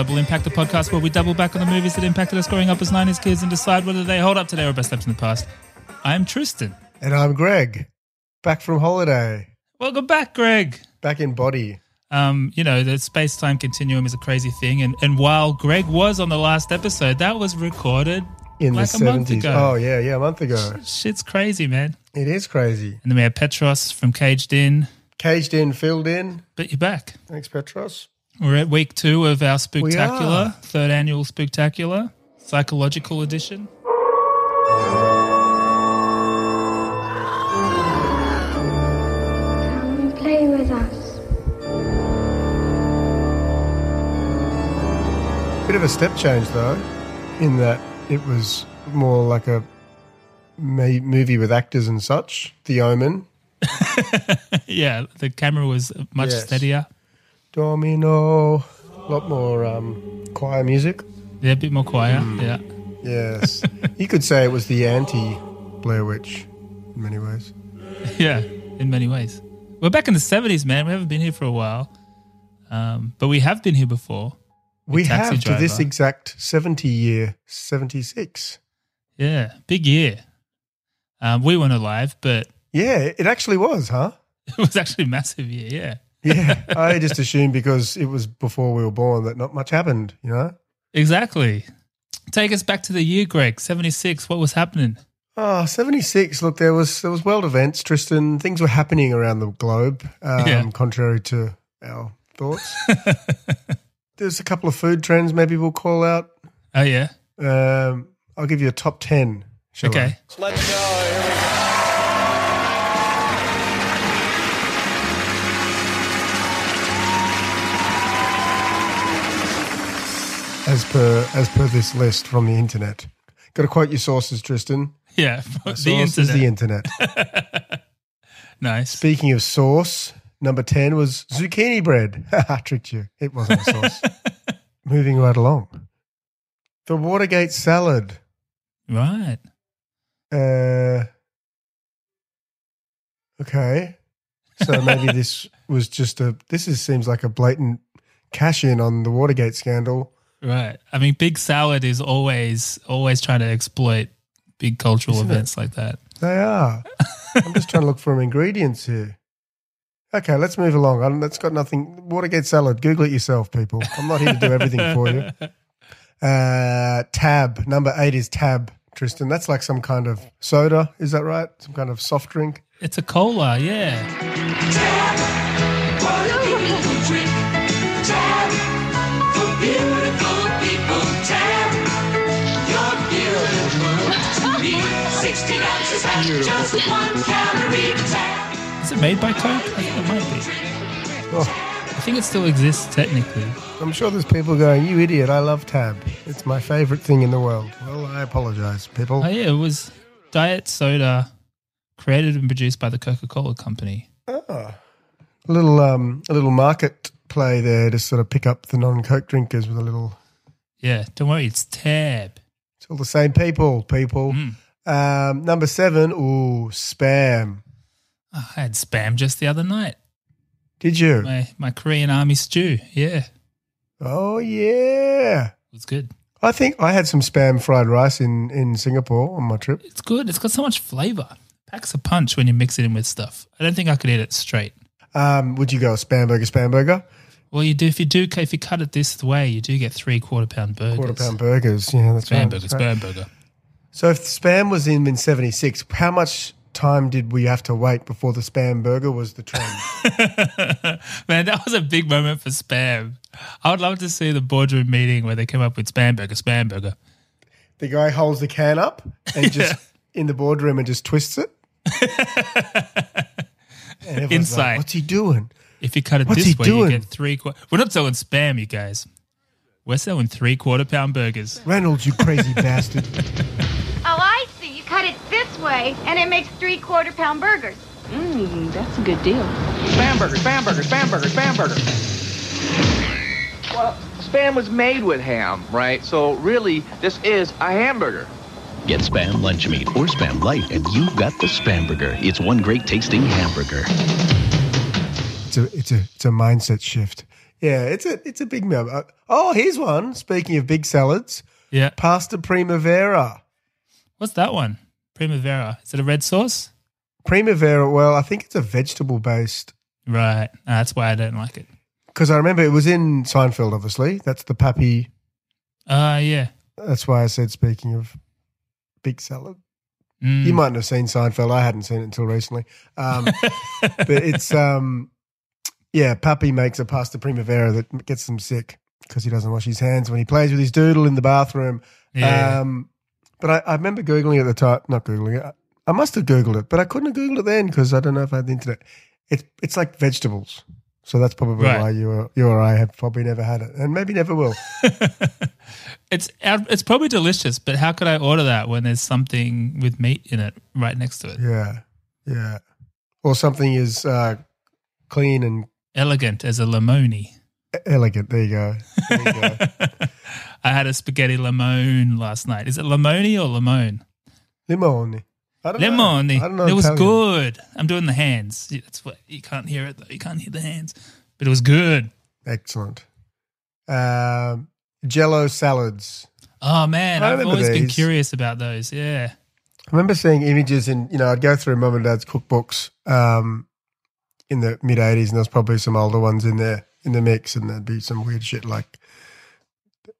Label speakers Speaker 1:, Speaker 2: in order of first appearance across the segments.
Speaker 1: Double Impact, the podcast where we double back on the movies that impacted us growing up as 90s kids and decide whether they hold up today or best steps in the past. I'm Tristan.
Speaker 2: And I'm Greg, back from holiday,
Speaker 1: Welcome back, Greg.
Speaker 2: back in body.
Speaker 1: Um, you know, the space time continuum is a crazy thing. And, and while Greg was on the last episode, that was recorded
Speaker 2: In
Speaker 1: like
Speaker 2: the
Speaker 1: a month
Speaker 2: 70s.
Speaker 1: ago.
Speaker 2: Oh, yeah, yeah, a month ago.
Speaker 1: Shit's crazy, man.
Speaker 2: It is crazy.
Speaker 1: And then we had Petros from Caged In.
Speaker 2: Caged in, filled in.
Speaker 1: But you're back.
Speaker 2: Thanks, Petros.
Speaker 1: We're at week two of our
Speaker 2: are.
Speaker 1: Spooktacular, third annual Spooktacular, psychological edition.
Speaker 3: Come and play with us.
Speaker 2: Bit of a step change, though, in that it was more like a ma- movie with actors and such. The Omen.
Speaker 1: Yeah, the camera was much
Speaker 2: Yes.
Speaker 1: steadier.
Speaker 2: Domino. A lot more um, choir music.
Speaker 1: Yeah, a bit more choir.
Speaker 2: Hmm.
Speaker 1: Yeah.
Speaker 2: Yes. you could say it was the anti Blair Witch in many ways.
Speaker 1: Yeah, in many ways. We're back in the 70s, man. We haven't been here for a while. Um, but we have been here before.
Speaker 2: We have to this exact 70 year 76.
Speaker 1: Yeah, big year. Um, we weren't alive, but
Speaker 2: Yeah, it actually was, huh?
Speaker 1: it was actually a massive year. Yeah.
Speaker 2: Yeah, I just assumed because it was before we were born that not much happened, you know?
Speaker 1: Exactly. Take us back to the year, Greg. 76. What was happening?
Speaker 2: Oh, 76. Look, there was there was world events, Tristan. Things were happening around the globe, um,
Speaker 1: Yeah.
Speaker 2: contrary to our thoughts. There's a couple of food trends maybe we'll call out.
Speaker 1: Oh, yeah.
Speaker 2: Um, I'll give you a top 10. shall
Speaker 1: Okay.
Speaker 2: I? As per as per this list from the internet. Got to quote your sources, Tristan.
Speaker 1: Yeah.
Speaker 2: The
Speaker 1: The internet.
Speaker 2: the internet.
Speaker 1: nice.
Speaker 2: Speaking of sauce, number 10 was zucchini bread. I tricked you. It wasn't a sauce. Moving right along. The Watergate salad.
Speaker 1: Right.
Speaker 2: Uh, okay. So maybe this was just a, this is, seems like a blatant cash in on the Watergate scandal.
Speaker 1: Right. I mean, Big Salad is always, always trying to exploit big cultural
Speaker 2: Isn't it?
Speaker 1: events like that.
Speaker 2: They are. I'm just trying to look for ingredients here. Okay, let's move along. I- That's got nothing. Watergate salad. Google it yourself, people. I'm not here to do everything for you. Uh, tab. Number eight is tab, Tristan. That's like some kind of soda. Is that right? Some kind of soft drink.
Speaker 1: It's a cola, yeah.
Speaker 4: What a beautiful drink. Tab ounces at just one calorie. Tab.
Speaker 1: Is it made by Coke? I think it might be.
Speaker 2: Oh,
Speaker 1: I think it still exists technically.
Speaker 2: I'm sure there's people going, you idiot, I love tab. It's my favorite thing in the world. Well, I apologize, people.
Speaker 1: Oh yeah, it was diet soda, created and produced by the Coca Cola Company.
Speaker 2: A little, um, a little market play there to sort of pick up the non-Coke drinkers with a little
Speaker 1: Yeah, don't worry, it's Tab.
Speaker 2: It's all the same people, people. Um, number seven, ooh, spam.
Speaker 1: I had spam just the other night.
Speaker 2: Did you?
Speaker 1: My my Korean army stew. Yeah,
Speaker 2: Oh yeah.
Speaker 1: was good.
Speaker 2: I think I had some spam fried rice in in Singapore on my trip.
Speaker 1: It's good. It's got so much flavor. Packs a punch when you mix it in with stuff. I don't think I could eat it straight.
Speaker 2: Um, would you go spam burger, spam burger,
Speaker 1: Well, you do if you do if you cut it this way, you do get three quarter pound burgers.
Speaker 2: quarter pound burgers? Yeah, that's
Speaker 1: spam
Speaker 2: right.
Speaker 1: burger, spam burger.
Speaker 2: So if spam was in in seventy six, how much time did we have to wait before the spam burger was the trend?
Speaker 1: Man, that was a big moment for spam. I would love to see the boardroom meeting where they came up with spam burger, spam burger.
Speaker 2: the guy holds the can up and just in the boardroom and just twists it. Everyone's like, What's he doing?
Speaker 1: If you cut it
Speaker 2: What's
Speaker 1: this way,
Speaker 2: doing?
Speaker 1: you get three quarter. We're not selling spam, you guys. We're selling three quarter pound burgers.
Speaker 2: Reynolds, you crazy bastard.
Speaker 3: Oh, I see. You cut it this way, and it makes three quarter pound burgers.
Speaker 5: Mmm, that's a good deal.
Speaker 6: Spam burgers, spam burgers, spam burgers, spam burgers. Well, spam was made with ham, right? So really, this is a hamburger.
Speaker 7: Get Spam Lunch Meat or Spam Light, and you've got the Spam Burger. It's one great tasting hamburger.
Speaker 2: It's a it's a it's a mindset shift. Yeah, it's a it's a big meal. Uh, Oh, here's one. Speaking of big salads,
Speaker 1: Yeah.
Speaker 2: pasta primavera.
Speaker 1: What's that one? Primavera. Is it a red sauce?
Speaker 2: Primavera. Well, I think it's a vegetable based
Speaker 1: Right. That's why I don't like it.
Speaker 2: because I remember it was in Seinfeld. Obviously, that's the Poppie.
Speaker 1: Ah, yeah.
Speaker 2: That's why I said speaking of big salad.
Speaker 1: Mm.
Speaker 2: You mightn't have seen Seinfeld. I hadn't seen it until recently. Um, but it's um, yeah, Poppie makes a pasta primavera that gets him sick because he doesn't wash his hands when he plays with his doodle in the bathroom.
Speaker 1: Yeah.
Speaker 2: Um, but I, I remember googling at the time. Not googling it. I must have googled it, but I couldn't have googled it then because I don't know if I had the internet. It's it's like vegetables, so that's probably
Speaker 1: Right.
Speaker 2: why you or, you or I have probably never had it, and maybe never will.
Speaker 1: it's, it's probably delicious, but how could I order that when there's something with meat in it right next to it?
Speaker 2: yeah, yeah. Or something is uh, clean and
Speaker 1: Elegant as a limoni.
Speaker 2: elegant. There you go. There you go.
Speaker 1: I had a spaghetti limone last night. Is it limoni or limone?
Speaker 2: Limone. I don't know. I don't know
Speaker 1: It was
Speaker 2: Italian.
Speaker 1: good. I'm doing the hands. That's what you can't hear it though. You can't hear the hands, but it was good.
Speaker 2: Excellent. Um, Jello salads.
Speaker 1: Oh man,
Speaker 2: I
Speaker 1: I've always been curious about those. Yeah.
Speaker 2: I remember seeing images in, you know, I'd go through mum and dad's cookbooks um, in the mid 80s, and there's probably some older ones in there in the mix, and there'd be some weird shit like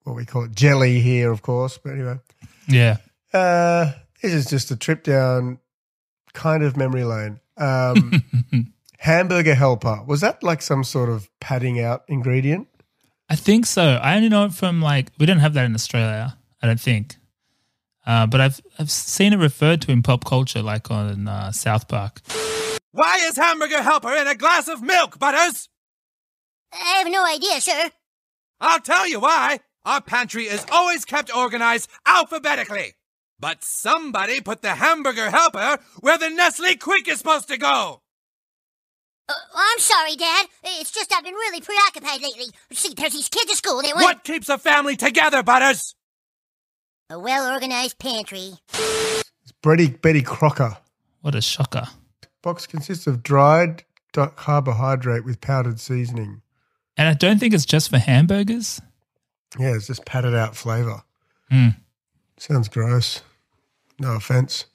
Speaker 2: what we call it jelly here, of course. But anyway,
Speaker 1: Yeah.
Speaker 2: uh, this is just a trip down kind of memory lane. Um, hamburger helper. Was that like some sort of padding out ingredient?
Speaker 1: I think so. I only know it from like we don't have that in Australia. I don't think, uh, but I've I've seen it referred to in pop culture, like on uh, South Park.
Speaker 8: Why is hamburger helper in a glass of milk, Butters?
Speaker 9: I have no idea, sir.
Speaker 8: I'll tell you why. Our pantry is always kept organized alphabetically. But somebody put the hamburger helper where the Nestle Quik is supposed to go.
Speaker 9: Uh, I'm sorry, Dad. It's just I've been really preoccupied lately. See, there's these kids at school. They want
Speaker 8: What keeps a family together, Butters?
Speaker 9: a well-organized pantry.
Speaker 2: It's Betty, Betty Crocker.
Speaker 1: What a shocker!
Speaker 2: Box consists of dried carbohydrate with powdered seasoning.
Speaker 1: And I don't think it's just for hamburgers.
Speaker 2: Yeah, it's just padded out flavour.
Speaker 1: Mm.
Speaker 2: Sounds gross. No offense.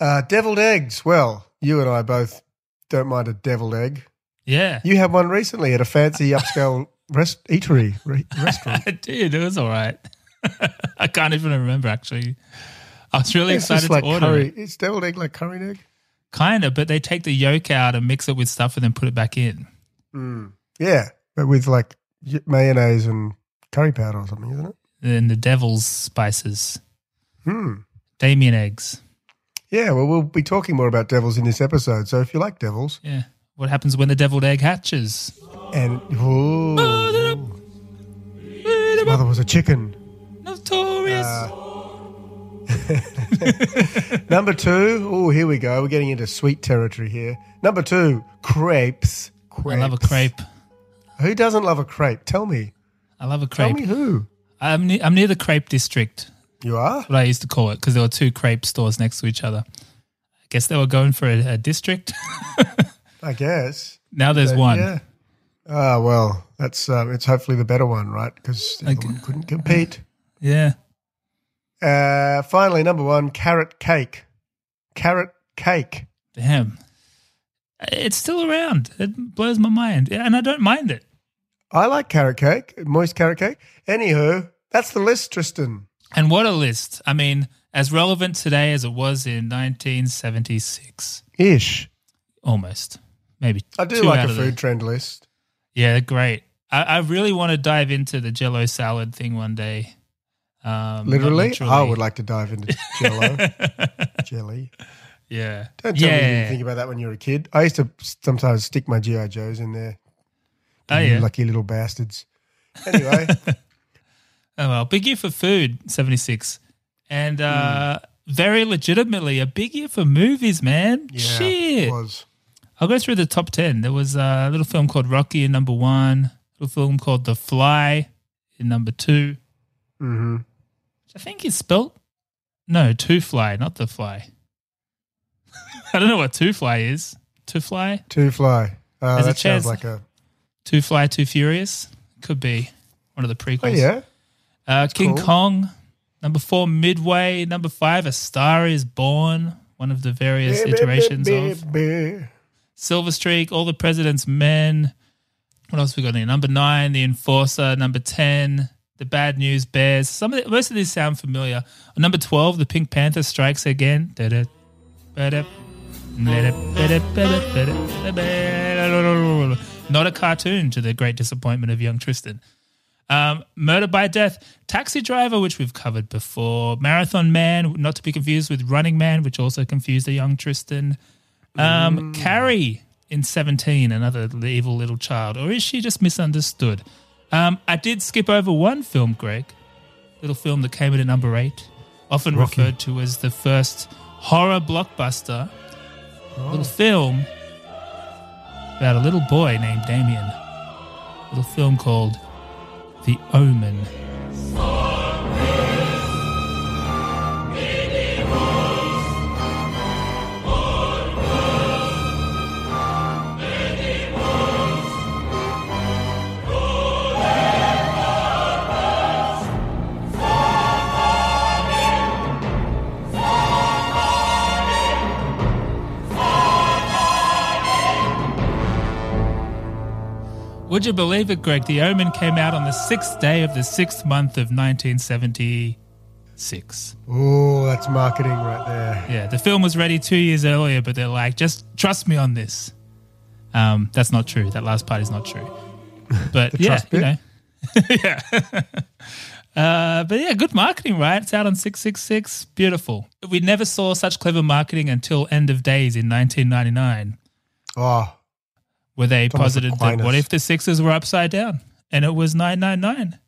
Speaker 2: Uh, deviled eggs. Well, you and I both don't mind a deviled egg.
Speaker 1: Yeah,
Speaker 2: You had one recently at a fancy upscale rest eatery re- restaurant.
Speaker 1: I did. It was all right. I can't even remember actually. I was really
Speaker 2: It's
Speaker 1: excited
Speaker 2: like
Speaker 1: to order
Speaker 2: curry.
Speaker 1: it.
Speaker 2: It's deviled egg like curried egg.
Speaker 1: Kind of, but they take the yolk out and mix it with stuff and then put it back in.
Speaker 2: Yeah, but with like mayonnaise and curry powder or something, isn't it?
Speaker 1: And the devil's spices,
Speaker 2: Hmm.
Speaker 1: Damien eggs.
Speaker 2: Yeah, well, we'll be talking more about devils in this episode. So if you like devils,
Speaker 1: Yeah. What happens when the deviled egg hatches?
Speaker 2: and ooh, mother was a chicken.
Speaker 1: Notorious.
Speaker 2: Uh, Number two, oh, here we go. We're getting into sweet territory here. Number two, crepes.
Speaker 1: I love a crepe.
Speaker 2: Who doesn't love a crepe? Tell me.
Speaker 1: I love a crepe.
Speaker 2: Tell me who.
Speaker 1: I'm, ne- I'm near the crepe district,
Speaker 2: You are?
Speaker 1: what I used to call it, because there were two crepe stores next to each other. I guess they were going for a, a district.
Speaker 2: I guess.
Speaker 1: now there's
Speaker 2: Uh,
Speaker 1: one.
Speaker 2: Yeah. Ah, well, that's um, it's hopefully the better one, right? Because the other one couldn't compete.
Speaker 1: Yeah.
Speaker 2: Uh, finally, number one, carrot cake. Carrot cake.
Speaker 1: Damn. It's still around. It blows my mind. And I don't mind it.
Speaker 2: I like carrot cake, moist carrot cake. Anywho, that's the list, Tristan.
Speaker 1: And what a list. I mean, as relevant today as it was in 1976.
Speaker 2: Ish.
Speaker 1: Almost. Maybe.
Speaker 2: I do like a
Speaker 1: of the-
Speaker 2: food trend list.
Speaker 1: Yeah, great. I, I really want to dive into the jello salad thing one day. Um,
Speaker 2: Literally,
Speaker 1: literally.
Speaker 2: I would like to dive into jello, jelly.
Speaker 1: Yeah.
Speaker 2: Don't tell me you didn't think about that when you were a kid. I used to sometimes stick my GI Joes in there.
Speaker 1: Oh, yeah.
Speaker 2: lucky little bastards. Anyway,
Speaker 1: Oh well, big year for food, seventy six, and uh, very legitimately a big year for movies, man.
Speaker 2: Yeah,
Speaker 1: Shit.
Speaker 2: it was.
Speaker 1: I'll go through the top 10. There was a little film called Rocky in number one, a little film called The Fly in number two.
Speaker 2: Mm-hmm.
Speaker 1: I think it's spelt no, Two Fly, not The Fly. I don't know what Two Fly is. Two Fly?
Speaker 2: Two Fly. Uh,
Speaker 1: There's a
Speaker 2: that
Speaker 1: chance-
Speaker 2: sounds like a.
Speaker 1: Two Fly, Two Furious? Could be one of the prequels.
Speaker 2: Oh yeah.
Speaker 1: Uh, King
Speaker 2: cool.
Speaker 1: Kong, number four, Midway, number five, A Star is Born, one of the various iterations of
Speaker 2: of.
Speaker 1: Silver Streak, All the President's Men. What else we got here? Number nine, The Enforcer. Number ten, The Bad News Bears. Some of the, most of these sound familiar. Number twelve, The Pink Panther Strikes Again. Not a cartoon, to the great disappointment of young Tristan. Um, Murder by Death, Taxi Driver, which we've covered before, Marathon Man, not to be confused with Running Man, which also confused the young Tristan. Um, Carrie in 17, another evil little child, or is she just misunderstood? Um, I did skip over one film, Greg, little film that came in at number eight, often
Speaker 2: Rocky.
Speaker 1: referred to as the first horror blockbuster. Little film about a little boy named Damien. Little film called The Omen. Would you believe it, Greg? The Omen came out on the sixth day of the sixth month of 1976.
Speaker 2: Oh, that's marketing right there.
Speaker 1: Yeah, the film was ready two years earlier, but they're like, just trust me on this. Um, that's not true. That last part is not true. But yeah,
Speaker 2: trust
Speaker 1: you know, yeah. Uh, but yeah, good marketing, right? It's out on 666. Beautiful. We never saw such clever marketing until End of Days in 1999,
Speaker 2: Oh,
Speaker 1: where they
Speaker 2: Thomas
Speaker 1: posited that what if the sixes were upside down and it was 999?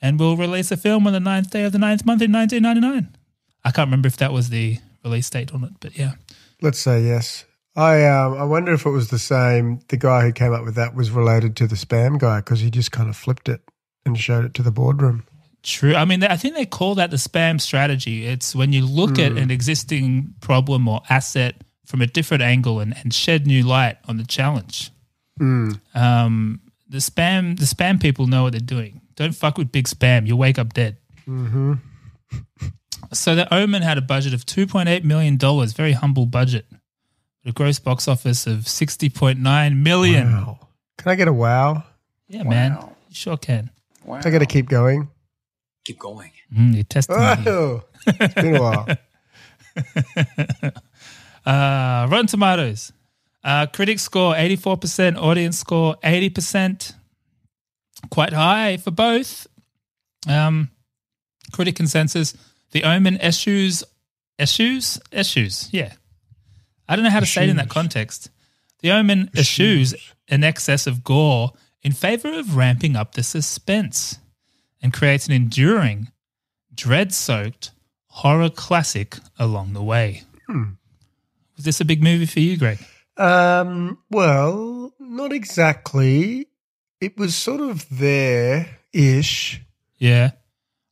Speaker 1: And we'll release a film on the ninth day of the ninth month in 1999. I can't remember if that was the release date on it, but yeah.
Speaker 2: let's say yes. I um, I wonder if it was the same. The guy who came up with that was related to the spam guy because he just kind of flipped it and showed it to the boardroom.
Speaker 1: True. I mean, I think they call that the spam strategy. It's when you look at an existing problem or asset from a different angle and, and shed new light on the challenge. Um, the spam, the spam people know what they're doing. Don't fuck with big spam. You'll wake up dead.
Speaker 2: Mm-hmm.
Speaker 1: So the Omen had a budget of two point eight million dollars, very humble budget, a gross box office of sixty point nine million.
Speaker 2: Wow. Can I get a wow?
Speaker 1: Yeah, man, you sure can.
Speaker 2: I got to keep going.
Speaker 10: Keep going.
Speaker 1: Mm, you're testing. me.
Speaker 2: Oh, it's been a while.
Speaker 1: Uh, Rotten Tomatoes. Uh, critics score 84%, audience score 80%. Quite high for both. Um, critic consensus The Omen eschews. Eschews? Eschews, yeah. I don't know how to say it in that context. The Omen eschews an excess of gore in favor of ramping up the suspense and creates an enduring, dread soaked horror classic along the way. Was this a big movie for you, Greg?
Speaker 2: Um, well, not exactly. It was sort of there ish.
Speaker 1: Yeah.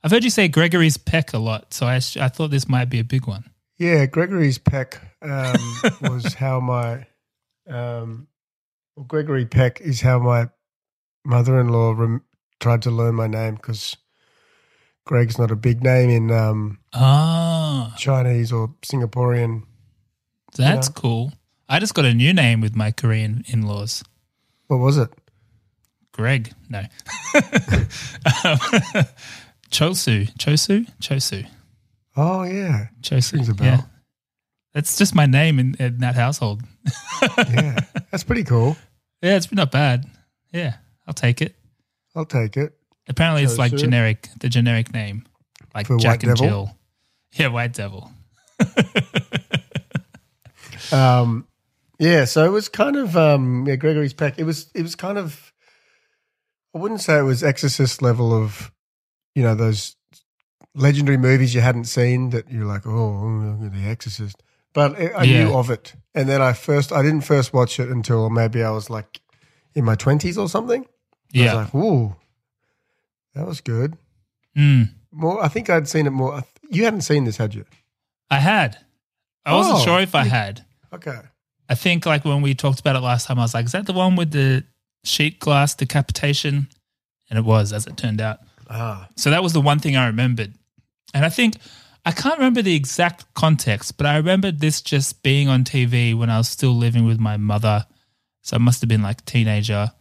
Speaker 1: I've heard you say Gregory's Peck a lot, so I, I thought this might be a big one.
Speaker 2: Yeah, Gregory's Peck um, was how my um, well, Gregory Peck is how my mother-in-law rem- tried to learn my name because Greg's not a big name in um,
Speaker 1: Ah,
Speaker 2: Chinese or Singaporean.
Speaker 1: that's
Speaker 2: Yeah.
Speaker 1: cool. I just got a new name with my Korean in laws.
Speaker 2: What was it?
Speaker 1: Greg. No. um, Chosu. Chosu? Chosu.
Speaker 2: Oh yeah,
Speaker 1: Chosu.
Speaker 2: Rings a bell.
Speaker 1: Yeah. That's just my name in, in that household.
Speaker 2: yeah, that's pretty cool.
Speaker 1: Yeah, it's not bad. Yeah, I'll take it.
Speaker 2: I'll take it.
Speaker 1: Apparently, it's like generic, the generic name, like
Speaker 2: For
Speaker 1: Jack
Speaker 2: White
Speaker 1: and
Speaker 2: Devil?
Speaker 1: Jill. Yeah, White Devil.
Speaker 2: Um, yeah, so it was kind of um, yeah, Gregory's pack. It was it was kind of I wouldn't say it was Exorcist level of you know those legendary movies you hadn't seen that you're like, oh, oh, The Exorcist. But I I
Speaker 1: Yeah.
Speaker 2: knew of it, and then I first I didn't first watch it until maybe I was like in my twenties or something. I
Speaker 1: Yeah.
Speaker 2: was like, ooh, that was good.
Speaker 1: Mm.
Speaker 2: More, I think I'd seen it more. You hadn't seen this, had you?
Speaker 1: I had. I wasn't
Speaker 2: Oh.
Speaker 1: sure if I had.
Speaker 2: Okay.
Speaker 1: I think like when we talked about it last time, I was like, is that the one with the sheet glass decapitation? And it was, as it turned out.
Speaker 2: Ah,
Speaker 1: So that was the one thing I remembered. And I think I can't remember the exact context, but I remembered this just being on TV when I was still living with my mother. So I must have been like a teenager.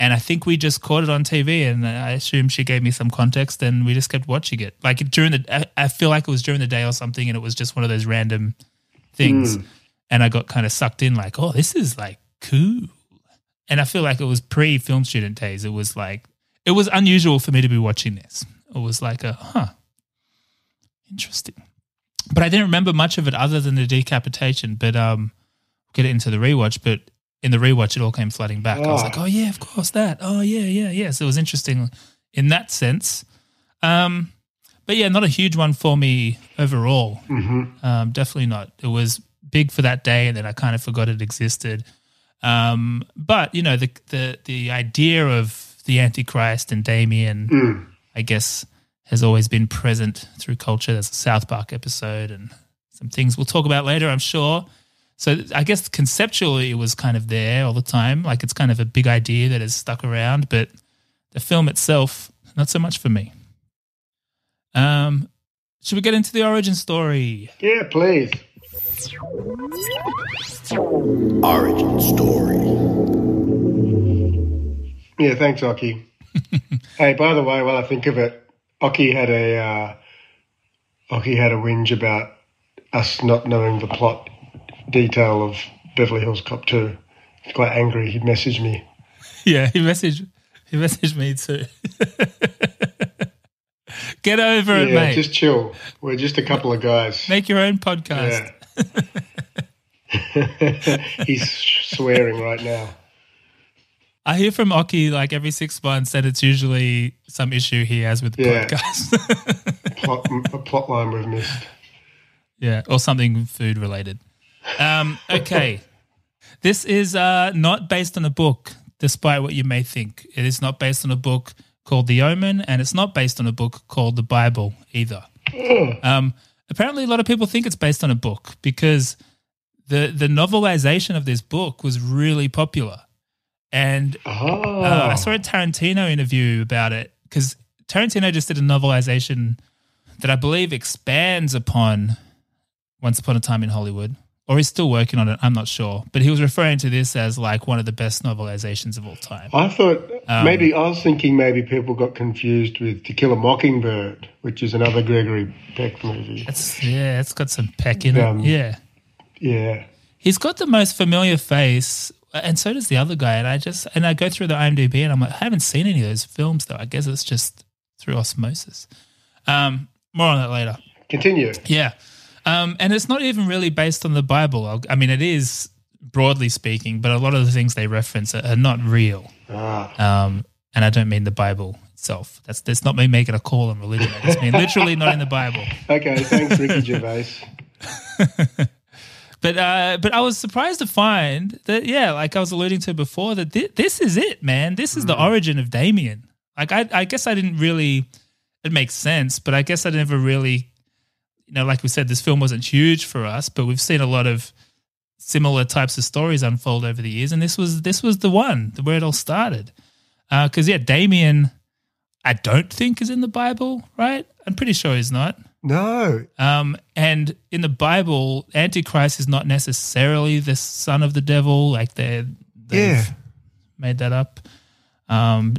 Speaker 1: And I think we just caught it on TV and I assume she gave me some context and we just kept watching it. Like during the, I, I feel like it was during the day or something and it was just one of those random things. And I got kind of sucked in like, oh, this is like cool. And I feel like it was pre film student days. It was like, it was unusual for me to be watching this. It was like a, huh, interesting. But I didn't remember much of it other than the decapitation. But um, get into the rewatch. But in the rewatch, it all came flooding back. I was
Speaker 2: Oh.
Speaker 1: like, oh yeah, of course that. Oh yeah, yeah, yeah. So it was interesting in that sense. Um, but yeah, not a huge one for me overall. Um, definitely not. It was big for that day, and then I kind of forgot it existed. Um, but you know, the the the idea of the Antichrist and Damien, I guess, has always been present through culture. There's a South Park episode and some things we'll talk about later, I'm sure. So I guess conceptually it was kind of there all the time. Like it's kind of a big idea that has stuck around, but the film itself, not so much for me. Um, should we get into the origin story?
Speaker 2: yeah, please.
Speaker 7: Origin story.
Speaker 2: Yeah, thanks, Oki. hey, by the way, while I think of it, Oki had a uh, Oki had a whinge about us not knowing the plot detail of Beverly Hills Cop 2. He's quite angry. He messaged me.
Speaker 1: Yeah, he messaged he messaged me too. Get over it, mate.
Speaker 2: just chill. We're just a couple of guys.
Speaker 1: Make your own podcast.
Speaker 2: He's swearing right now.
Speaker 1: I hear from Oki like every six months that it's usually some issue he has with the
Speaker 2: Yeah.
Speaker 1: podcast.
Speaker 2: Plot, a plot line we've missed.
Speaker 1: yeah, or something food related. Um, okay. this is uh, not based on a book, despite what you may think. It is not based on a book called The Omen, and it's not based on a book called the Bible either. Um, apparently, a lot of people think it's based on a book because the the novelization of this book was really popular. And
Speaker 2: Oh.
Speaker 1: uh, I saw a Tarantino interview about it because Tarantino just did a novelization that I believe expands upon Once Upon a Time in Hollywood, or he's still working on it. I'm not sure, but he was referring to this as like one of the best novelizations of all time.
Speaker 2: I thought
Speaker 1: Um,
Speaker 2: maybe I was thinking maybe people got confused with To Kill a Mockingbird, which is another Gregory Peck movie.
Speaker 1: Yeah, it's got some peck in
Speaker 2: Um,
Speaker 1: it. Yeah,
Speaker 2: Yeah.
Speaker 1: he's got the most familiar face, and so does the other guy. And I just and I go through the IMDb, and I'm like, I haven't seen any of those films though. I guess it's just through osmosis. Um, more on that later.
Speaker 2: Continue.
Speaker 1: Yeah. Um, and it's not even really based on the Bible. I'll- mean, it is broadly speaking, but a lot of the things they reference are, are not real.
Speaker 2: Ah.
Speaker 1: Um, and I don't mean the Bible itself. That's that's not me making a call on religion. I just mean literally not in the Bible.
Speaker 2: Okay, thanks, Ricky Gervais.
Speaker 1: But uh, but I was surprised to find that yeah, like I was alluding to before, that thi- this is it, man. This is the origin of Damien. Like I, I guess I didn't really. It makes sense, but I guess I never really, you know, like we said, this film wasn't huge for us, but we've seen a lot of similar types of stories unfold over the years, and this was this was the one where it all started. Because yeah, Damien, I don't think is in the Bible, right? I'm pretty sure he's not.
Speaker 2: No.
Speaker 1: Um, and in the Bible, Antichrist is not necessarily the son of the devil. Like they, they've
Speaker 2: Yeah.
Speaker 1: made that up. Um,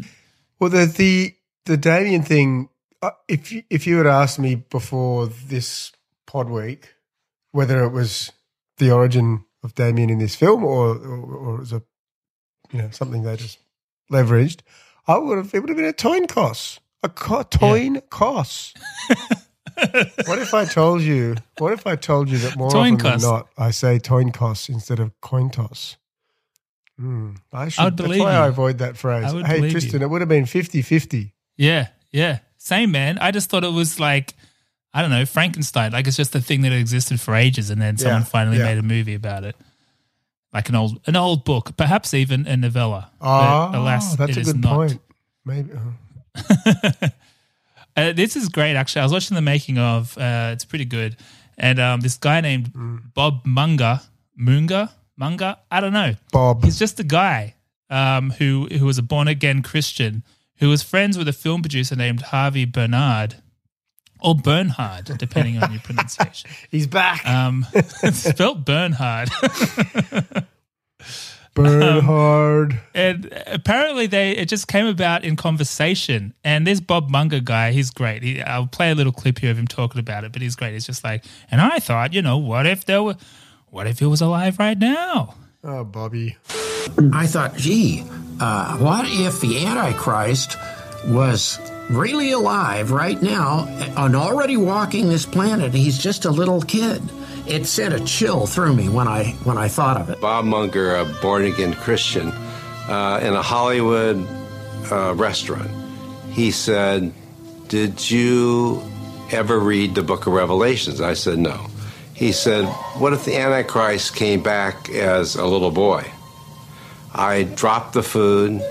Speaker 2: Well, the the the Damien thing. Uh, If you, if you had asked me before this pod week whether it was the origin of Damien in this film or or, or it was a you know something they just leveraged, I would have it would have been a toin cost, a co- toin cost. what if I told you? What if I told you that more
Speaker 1: Toin
Speaker 2: often than not, I say toin cost instead of coin toss? Hmm. I should.
Speaker 1: would
Speaker 2: that's why
Speaker 1: you.
Speaker 2: I avoid that phrase. Hey, Tristan,
Speaker 1: you.
Speaker 2: it would have been 50-50.
Speaker 1: yeah, yeah. Same man. I just thought it was like I don't know Frankenstein. Like it's just a thing that existed for ages, and then someone
Speaker 2: Yeah,
Speaker 1: finally
Speaker 2: yeah.
Speaker 1: made a movie about it, like an old an old book, perhaps even a novella.
Speaker 2: Oh,
Speaker 1: but alas,
Speaker 2: that's
Speaker 1: it
Speaker 2: a
Speaker 1: is
Speaker 2: good
Speaker 1: not.
Speaker 2: point. Maybe. oh.
Speaker 1: Uh, this is great, actually. I was watching the making of. Uh, it's pretty good, and um, this guy named Bob Munga, Munga, Munga. I don't know.
Speaker 2: Bob.
Speaker 1: He's just a guy um, who who was a born again Christian who was friends with a film producer named Harvey Bernard or Bernhard, depending on your pronunciation.
Speaker 2: He's back.
Speaker 1: Um, it's spelled Bernhard.
Speaker 2: Bernhard.
Speaker 1: and apparently they it just came about in conversation and this bob munger guy he's great he, i'll play a little clip here of him talking about it but he's great he's just like and i thought you know what if there were what if he was alive right now
Speaker 2: oh, Bobby.
Speaker 10: I thought, gee, uh, what if the Antichrist was really alive right now and already walking this planet? He's just a little kid. It sent a chill through me when I when I thought of it.
Speaker 11: Bob Munger, a born again Christian, uh, in a Hollywood uh, restaurant. He said, Did you ever read the book of Revelations? I said, No. He said, What if the Antichrist came back as a little boy? I dropped the food.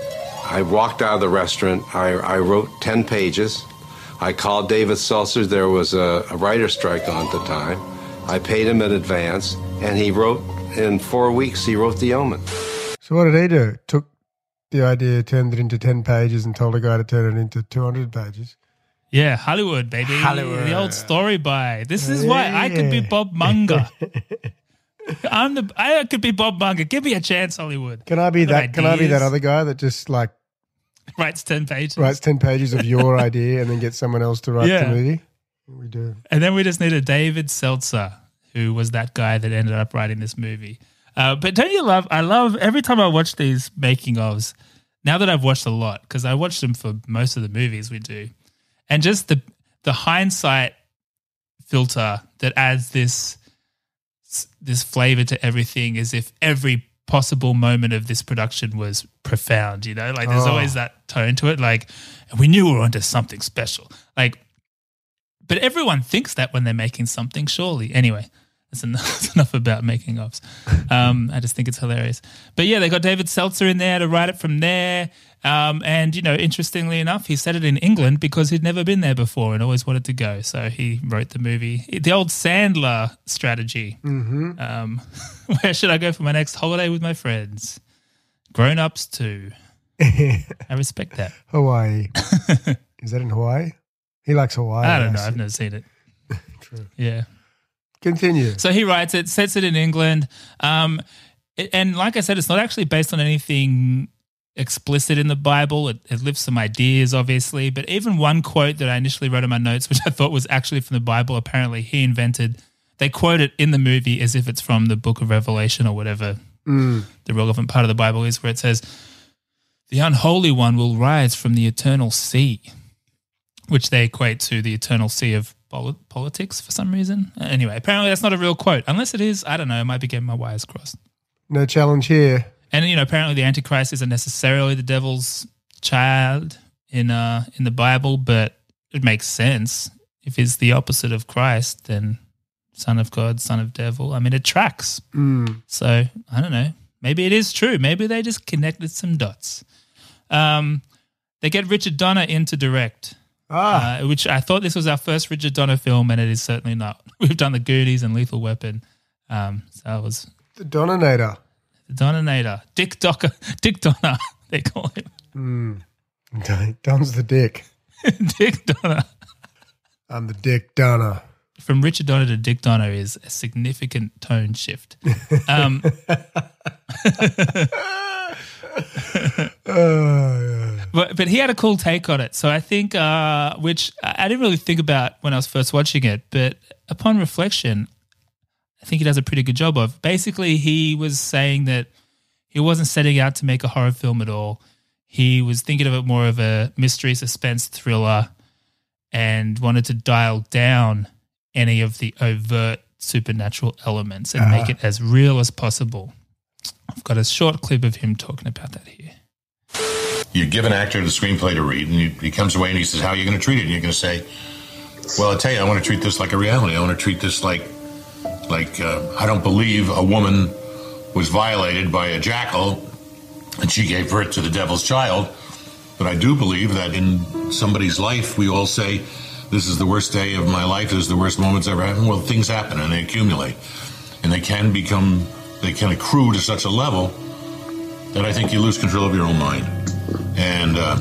Speaker 11: I walked out of the restaurant. I, I wrote 10 pages. I called David Seltzer. There was a, a writer's strike on at the time. I paid him in advance, and he wrote, in four weeks, he wrote The Omen.
Speaker 2: So what did he do? Took the idea, turned it into 10 pages, and told a guy to turn it into 200 pages.
Speaker 1: yeah hollywood baby
Speaker 2: Hollywood.
Speaker 1: the old story by this is why i could be bob munger i'm the i could be bob munger give me a chance hollywood
Speaker 2: Can I be
Speaker 1: Other
Speaker 2: that? Can I be that other guy that just like
Speaker 1: writes 10 pages
Speaker 2: writes 10 pages of your idea and then gets someone else to write
Speaker 1: Yeah.
Speaker 2: the movie? We do.
Speaker 1: And then we just need a David Seltzer, who was that guy that ended up writing this movie. Uh, but don't you love? I love every time I watch these making ofs. Now that I've watched a lot, because I watched them for most of the movies we do, and just the the hindsight filter that adds this this flavor to everything, as if every possible moment of this production was profound. You know, like there's
Speaker 2: Oh.
Speaker 1: always that tone to it. Like, we knew we were onto something special. Like but everyone thinks that when they're making something, surely. Anyway, that's enough, that's enough about making ofs. Um, I just think it's hilarious. But yeah, they got David Seltzer in there to write it from there. Um, and, you know, interestingly enough, he said it in England because he'd never been there before and always wanted to go. So he wrote the movie. The old Sandler strategy.
Speaker 2: Mm-hmm.
Speaker 1: Um, where should I go for my next holiday with my friends? Grown ups too. I respect that.
Speaker 2: Hawaii. Is that in Hawaii? He likes Hawaii.
Speaker 1: I don't know. I've never seen it.
Speaker 2: True.
Speaker 1: Yeah.
Speaker 2: Continue.
Speaker 1: So he writes it, sets it in England. Um, it- and like I said, it's not actually based on anything explicit in the Bible. It, it lifts some ideas, obviously. But even one quote that I initially wrote in my notes, which I thought was actually from the Bible, apparently he invented. They quote it in the movie as if it's from the book of Revelation or whatever
Speaker 2: Mm.
Speaker 1: the relevant part of the Bible is, where it says, The unholy one will rise from the eternal sea, which they equate to the eternal sea of poli- politics for some reason. Uh, Anyway, apparently that's not a real quote. Unless it is, I don't know. I might be getting my wires crossed.
Speaker 2: No challenge here.
Speaker 1: And, you know, apparently the Antichrist isn't necessarily the devil's child in, uh, in the Bible, but it makes sense. If he's the opposite of Christ, then son of God, son of devil. I mean, it tracks.
Speaker 2: Mm.
Speaker 1: So I don't know. Maybe it is true. Maybe they just connected some dots. Um, they get Richard Donner in to direct,
Speaker 2: Ah,
Speaker 1: uh, which I thought this was our first Richard Donner film, and it is certainly not. We've done The Goonies and Lethal Weapon. Um, so that was
Speaker 2: the Donator.
Speaker 1: the Donnator. Dick Docker, Dick Donner, they call him.
Speaker 2: Mm. Don's the dick.
Speaker 1: Dick Donner.
Speaker 2: I'm the dick Donna.
Speaker 1: From Richard Donner to Dick Donner is a significant tone shift. Um,
Speaker 2: Oh,
Speaker 1: But he had a cool take on it. So I think, uh, which I didn't really think about when I was first watching it, but upon reflection, I think he does a pretty good job of. Basically, he was saying that he wasn't setting out to make a horror film at all. He was thinking of it more of a mystery suspense thriller, and wanted to dial down any of the overt supernatural elements and make
Speaker 2: Ah.
Speaker 1: it as real as possible. I've got a short clip of him talking about that here.
Speaker 12: You give an actor the screenplay to read, and he comes away and he says, "How are you going to treat it?" And you're going to say, "Well, I tell you, I want to treat this like a reality. I want to treat this like, like uh, I don't believe a woman was violated by a jackal, and she gave birth to the devil's child. But I do believe that in somebody's life, we all say, "This is the worst day of my life. This is the worst moments ever happened." Well, things happen and they accumulate, and they can become, they can accrue to such a level that I think you lose control of your own mind. And uh,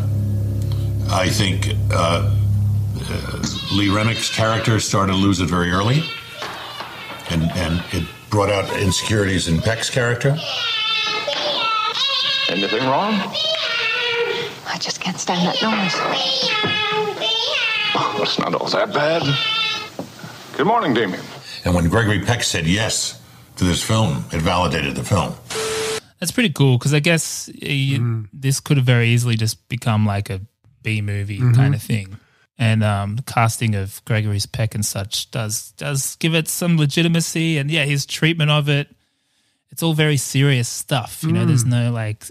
Speaker 12: I think uh, uh, Lee Remick's character started to lose it very early, and and it brought out insecurities in Peck's character.
Speaker 13: Anything wrong?
Speaker 5: I just can't stand that noise.
Speaker 13: Oh, it's not all that bad. Good morning, Damien.
Speaker 12: And when Gregory Peck said yes to this film, it validated the film.
Speaker 1: That's pretty cool because I guess uh, you, this could have very easily just become like a B movie
Speaker 2: Mhm.
Speaker 1: kind of thing. And um, the casting of Gregory's Peck and such does does give it some legitimacy, and yeah, his treatment of it. It's all very serious stuff. You know, there's
Speaker 2: Mm.
Speaker 1: no like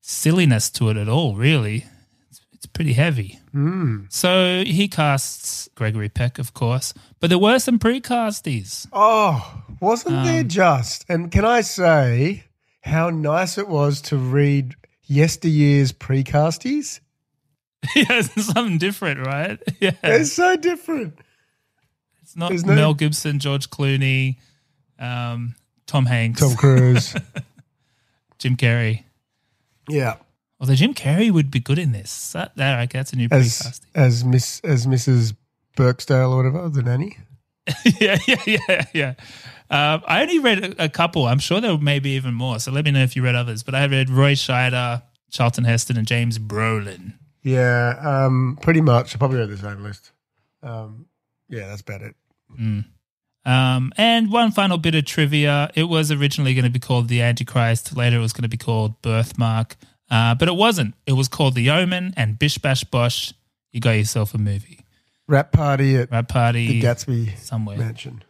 Speaker 1: silliness to it at all. Really, it's, it's pretty heavy.
Speaker 2: Mm.
Speaker 1: So he casts Gregory Peck, of course, but there were some pre-casties.
Speaker 2: Oh, wasn't there
Speaker 1: Um,
Speaker 2: just? And can I say how nice it was to read yesteryear's precasties?
Speaker 1: yeah, something different, right? Yeah,
Speaker 2: It's so different.
Speaker 1: It's not
Speaker 2: There's no-
Speaker 1: Mel Gibson, George Clooney, um, Tom Hanks,
Speaker 2: Tom Cruise.
Speaker 1: Jim Carrey.
Speaker 2: Yeah.
Speaker 1: Although Jim Carrey would be good in this. That, that okay, that's a new
Speaker 2: As
Speaker 1: precast.
Speaker 2: as Miss as Mrs. Burksdale or whatever, the nanny.
Speaker 1: yeah, yeah, yeah, yeah. Um, I only read a, a couple. I'm sure there may be even more. So let me know if you read others. But I read Roy Scheider, Charlton Heston, and James Brolin.
Speaker 2: Yeah, um, pretty much. I probably read the same list. Um, yeah, that's about it.
Speaker 1: Mm. Um, and one final bit of trivia. It was originally going to be called The Antichrist. Later, it was going to be called Birthmark. Uh, but it wasn't. It was called The Omen and Bish Bash Bosh. You got yourself a movie.
Speaker 2: Wrap party at
Speaker 1: Wrap Party
Speaker 2: the Gatsby
Speaker 1: somewhere.
Speaker 2: mansion.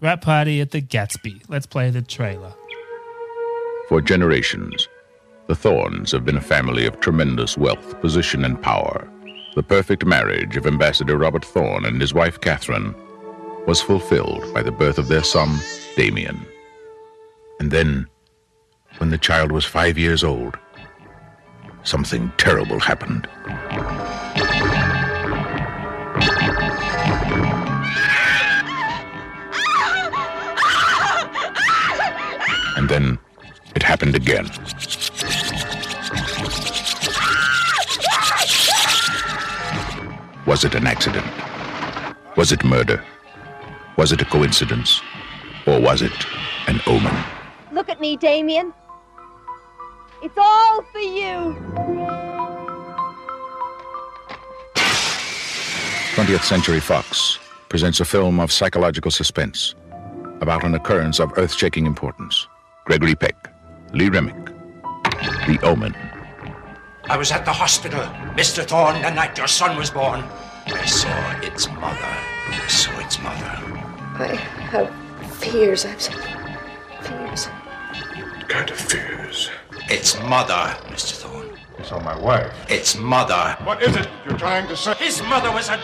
Speaker 1: Wrap Party at the Gatsby. Let's play the trailer.
Speaker 14: For generations, the Thornes have been a family of tremendous wealth, position, and power. The perfect marriage of Ambassador Robert Thorne and his wife Catherine was fulfilled by the birth of their son, Damien. And then, when the child was five years old, something terrible happened. Then it happened again. Was it an accident? Was it murder? Was it a coincidence? Or was it an omen?
Speaker 15: Look at me, Damien. It's all for you.
Speaker 14: 20th Century Fox presents a film of psychological suspense about an occurrence of earth shaking importance. Gregory Peck, Lee Remick, The Omen.
Speaker 16: I was at the hospital, Mr. Thorne, the night your son was born. I saw its mother. I saw its mother.
Speaker 17: I have fears. I've fears.
Speaker 16: What kind of fears. Its mother, Mr. Thorne. You saw my wife. Its mother. What is it you're trying to say? His mother was a.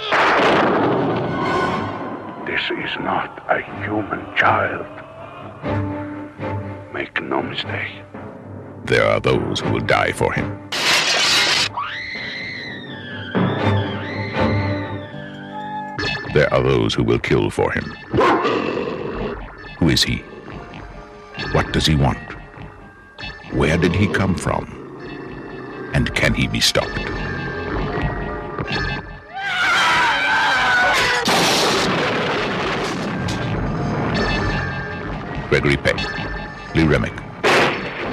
Speaker 18: This is not a human child. Make no mistake.
Speaker 14: There are those who will die for him. There are those who will kill for him. Who is he? What does he want? Where did he come from? And can he be stopped? Gregory Peck, Lee Remick,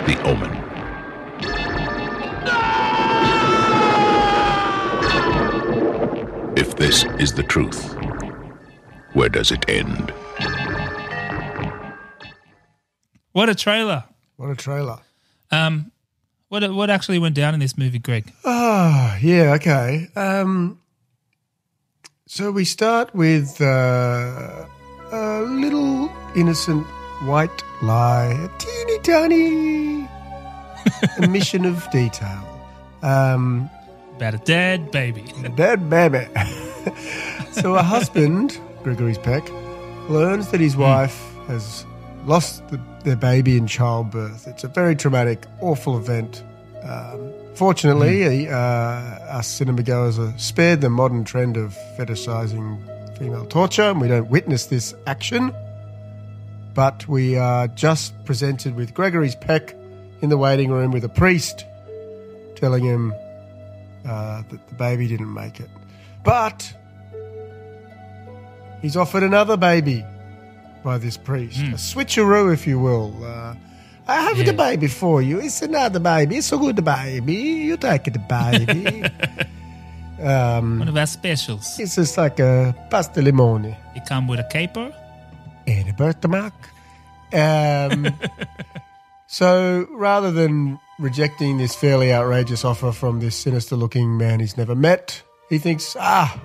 Speaker 14: The Omen. If this is the truth, where does it end?
Speaker 1: What a trailer.
Speaker 2: What a trailer.
Speaker 1: Um, what what actually went down in this movie, Greg?
Speaker 2: Ah, yeah, okay. Um, so we start with uh, a little innocent white lie, a teeny tiny omission of detail. Um,
Speaker 1: About a dead baby.
Speaker 2: a dead baby. so a husband, Gregory's Peck, learns that his wife has lost the, their baby in childbirth. It's a very traumatic, awful event. Um, fortunately, uh, us cinema goers are spared the modern trend of fetishizing female torture, and we don't witness this action. But we are just presented with Gregory's Peck in the waiting room with a priest telling him uh, that the baby didn't make it. But he's offered another baby by this priest, a switcheroo, if you will. Uh, I have the baby for you. It's another baby. It's a good baby. You take the baby. um,
Speaker 1: One of our specials.
Speaker 2: it's just like a pasta limone.
Speaker 1: It come with a caper.
Speaker 2: And a birthmark. Um, so rather than rejecting this fairly outrageous offer from this sinister looking man he's never met, he thinks, ah,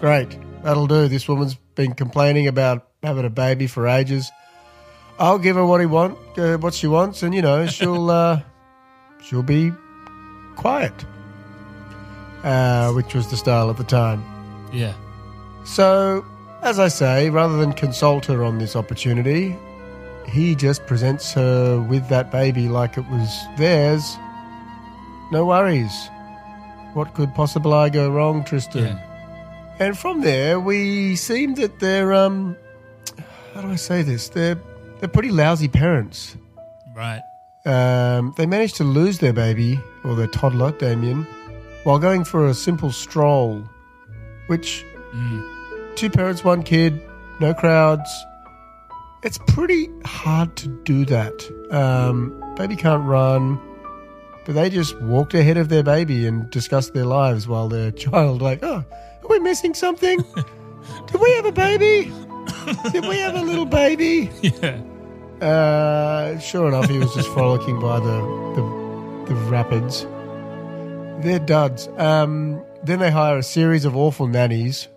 Speaker 2: great, that'll do. This woman's been complaining about having a baby for ages. I'll give her what he want, uh, what she wants, and you know she'll uh, she'll be quiet, uh, which was the style at the time.
Speaker 1: Yeah.
Speaker 2: So, as I say, rather than consult her on this opportunity, he just presents her with that baby like it was theirs. No worries. What could possibly go wrong, Tristan? And from there, we seem that they're um, how do I say this? They're they're pretty lousy parents.
Speaker 1: Right.
Speaker 2: Um, they managed to lose their baby or their toddler, Damien, while going for a simple stroll, which two parents, one kid, no crowds. It's pretty hard to do that. Um, baby can't run, but they just walked ahead of their baby and discussed their lives while their child, like, oh, are we missing something? Did we have a baby? Did we have a little baby?
Speaker 1: Yeah.
Speaker 2: Uh, sure enough, he was just frolicking by the the, the rapids. They're duds. Um, then they hire a series of awful nannies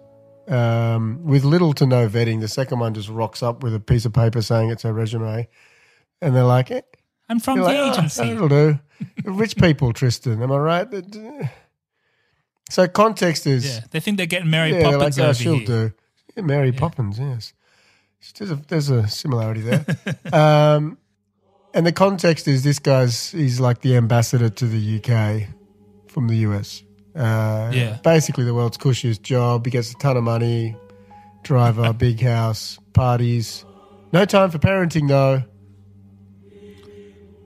Speaker 2: um, with little to no vetting. The second one just rocks up with a piece of paper saying it's her resume, and they're like, eh.
Speaker 1: I'm from
Speaker 2: You're
Speaker 1: the
Speaker 2: like, "Oh,
Speaker 1: agency.
Speaker 2: that'll do. Rich people, Tristan. Am I right? So context is
Speaker 1: Yeah. They think they're getting Mary
Speaker 2: yeah,
Speaker 1: Poppins
Speaker 2: like, oh, she'll
Speaker 1: here.
Speaker 2: do. Yeah, Mary Poppins, yes. There's a, there's a similarity there. um, and the context is this guy's, he's like the ambassador to the UK from the US. Uh,
Speaker 1: Yeah.
Speaker 2: Basically, the world's cushiest job. He gets a ton of money, driver, big house, parties. No time for parenting, though.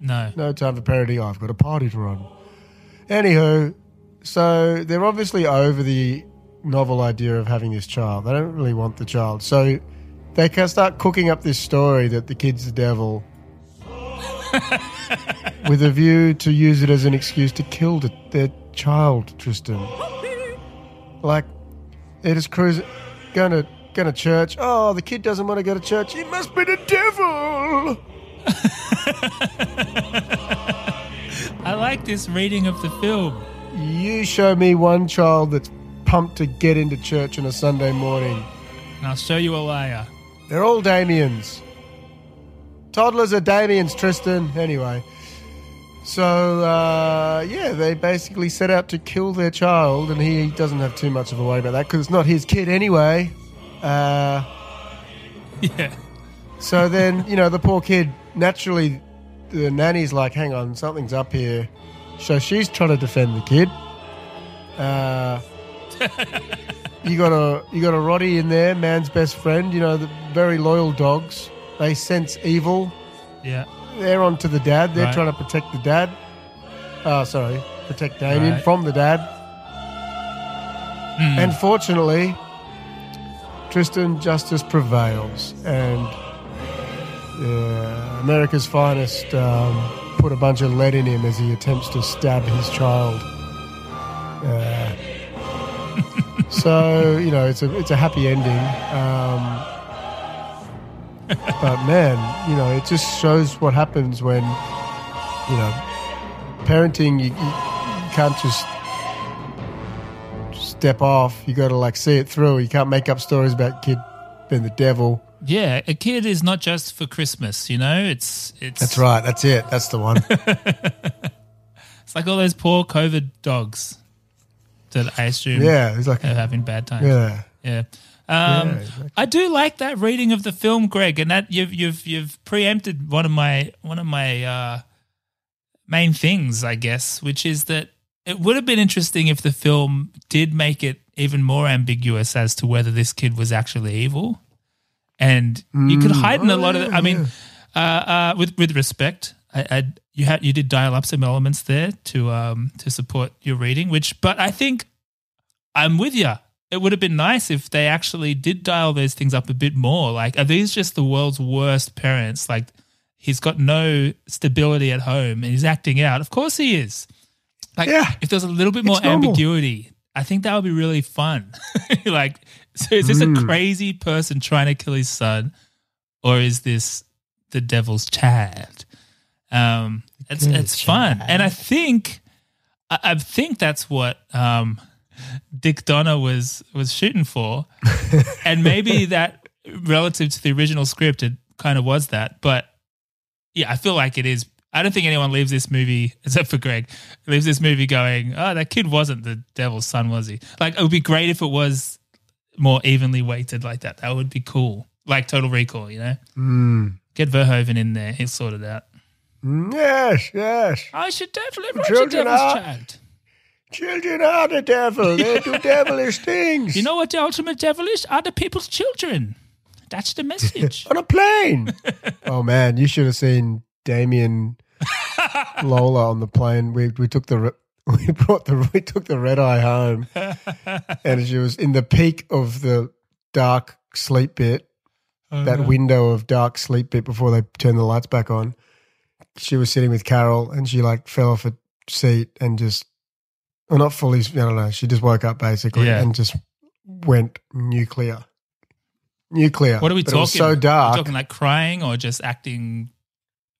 Speaker 1: No.
Speaker 2: No time for parenting. Oh, I've got a party to run. Anywho, so they're obviously over the novel idea of having this child. They don't really want the child. So they can start cooking up this story that the kid's the devil with a view to use it as an excuse to kill the, their child, Tristan. Like, they're just cruising, going to, going to church. Oh, the kid doesn't want to go to church. He must be the devil.
Speaker 1: I like this reading of the film.
Speaker 2: You show me one child that's pumped to get into church on a Sunday morning.
Speaker 1: And I'll show you a liar.
Speaker 2: They're all Damiens. Toddlers are Damiens, Tristan. Anyway. So, uh, yeah, they basically set out to kill their child, and he doesn't have too much of a worry about that because it's not his kid anyway. Uh,
Speaker 1: Yeah.
Speaker 2: so then, you know, the poor kid, naturally, the nanny's like, hang on, something's up here. So she's trying to defend the kid. Uh, you got a you got a Rottie in there, man's best friend. You know, the very loyal dogs. They sense evil.
Speaker 1: Yeah.
Speaker 2: They're on to the dad. They're
Speaker 1: Right.
Speaker 2: trying to protect the dad. Oh, sorry, protect Damien
Speaker 1: Right.
Speaker 2: from the dad.
Speaker 1: Hmm.
Speaker 2: And fortunately, Tristan justice prevails, and uh, America's finest um, put a bunch of lead in him as he attempts to stab his child. Uh, so you know, it's a it's a happy ending. Um, but man, you know, it just shows what happens when you know parenting. You, you, can't just step off. You got to like see it through. You can't make up stories about kid being the devil.
Speaker 1: Yeah, a kid is not just for Christmas, you know? It's it's
Speaker 2: That's right. That's it. That's the one.
Speaker 1: It's It's like all those poor COVID dogs that I assume
Speaker 2: Yeah, it's like-
Speaker 1: are having bad times.
Speaker 2: Yeah.
Speaker 1: Yeah. Um,
Speaker 2: Yeah, exactly.
Speaker 1: I do like that reading of the film, Greg, and that you've you've you've preempted one of my one of my uh, main things, I guess, which is that it would have been interesting if the film did make it even more ambiguous as to whether this kid was actually evil, and you could
Speaker 2: Mm.
Speaker 1: hide in a
Speaker 2: Oh,
Speaker 1: lot of. it. I mean, uh, uh, with with respect, I, I you had you did dial up some elements there to um to support your reading, which, but I think I'm with you. It would have been nice if they actually did dial those things up a bit more. Like, are these just the world's worst parents? Like, he's got no stability at home and he's acting out. Of course he is. Like, if there's a little bit more ambiguity, I think that would be really fun. like, so is this a
Speaker 2: Mm.
Speaker 1: crazy person trying to kill his son, or is this the devil's child? Um, it's it's fun, and I think I, I think that's what um, Dick Donner was was shooting for, and maybe that relative to the original script, it kind of was that. But yeah, I feel like it is. I don't think anyone leaves this movie except for Greg leaves this movie going, "Oh, that kid wasn't the devil's son, was he?" Like it would be great if it was more evenly weighted like that. That would be cool, like Total Recall. You know,
Speaker 2: Mm.
Speaker 1: get Verhoeven in there; he'll sort it out.
Speaker 2: Mm, Yes, yes.
Speaker 1: I should definitely watch
Speaker 2: Children
Speaker 1: the Devil's
Speaker 2: are-
Speaker 1: Child.
Speaker 2: Children are the devil. They do devilish things.
Speaker 1: You know what the ultimate devil is? Other people's children. That's the message.
Speaker 2: On a plane. oh man, you should have seen Damien Lola on the plane. We we took the we brought the we took the red eye home, and she was in the peak of the dark sleep bit, that
Speaker 1: Uh-huh.
Speaker 2: window of dark sleep bit before they turned the lights back on. She was sitting with Carol, and she like fell off a seat and just, well, not fully. I don't know. She just woke up basically
Speaker 1: Yeah.
Speaker 2: and just went nuclear. Nuclear.
Speaker 1: What are we
Speaker 2: But
Speaker 1: talking?
Speaker 2: It was so
Speaker 1: Are we
Speaker 2: dark.
Speaker 1: talking like crying or just acting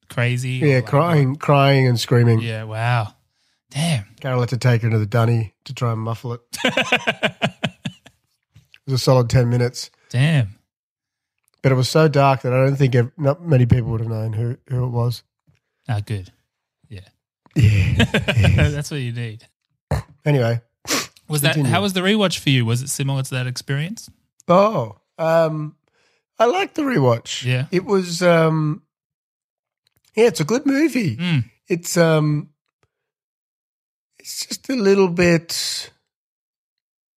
Speaker 1: crazy? or
Speaker 2: Yeah,
Speaker 1: like-
Speaker 2: crying, crying and screaming.
Speaker 1: Yeah, wow. Damn.
Speaker 2: Carol had to take her into the dunny to try and muffle it. it was a solid 10 minutes.
Speaker 1: Damn.
Speaker 2: But it was so dark that I don't think ev- not many people would have known who, who it was.
Speaker 1: Ah, good. Yeah.
Speaker 2: Yeah.
Speaker 1: That's what you need.
Speaker 2: Anyway.
Speaker 1: Was that
Speaker 2: Continue.
Speaker 1: how was the rewatch for you? Was it similar to that experience?
Speaker 2: Oh, um, I liked the rewatch.
Speaker 1: Yeah.
Speaker 2: It was, um, yeah, it's a good movie.
Speaker 1: Mm.
Speaker 2: It's, um, it's just a little bit,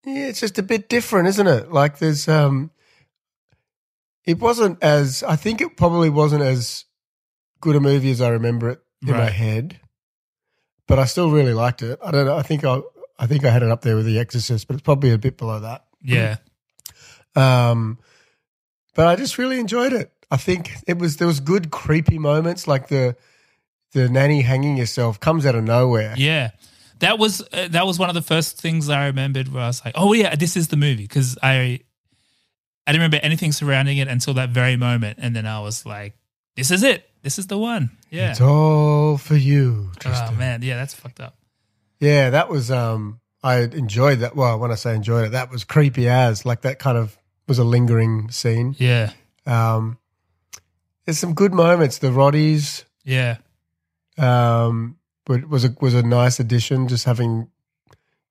Speaker 2: yeah, it's just a bit different, isn't it? Like there's, um, it wasn't as, I think it probably wasn't as good a movie as I remember it in my head, but I still really liked it. I don't know. I think I, I think I had it up there with The Exorcist, but it's probably a bit below that.
Speaker 1: Yeah.
Speaker 2: Um, but I just really enjoyed it. I think it was there was good creepy moments like the the nanny hanging herself comes out of nowhere.
Speaker 1: Yeah. That was uh, that was one of the first things I remembered where I was like, "Oh yeah, this is the movie" because I I didn't remember anything surrounding it until that very moment, and then I was like, "This is it. This is the one." Yeah.
Speaker 2: It's all for you. Tristan.
Speaker 1: oh man, yeah, that's fucked up.
Speaker 2: Yeah, that was um I enjoyed that. Well, when I say enjoyed it, that was creepy as like that kind of was a lingering scene.
Speaker 1: Yeah.
Speaker 2: Um there's some good moments. The Rotties
Speaker 1: Yeah.
Speaker 2: um wa- was a was a nice addition just having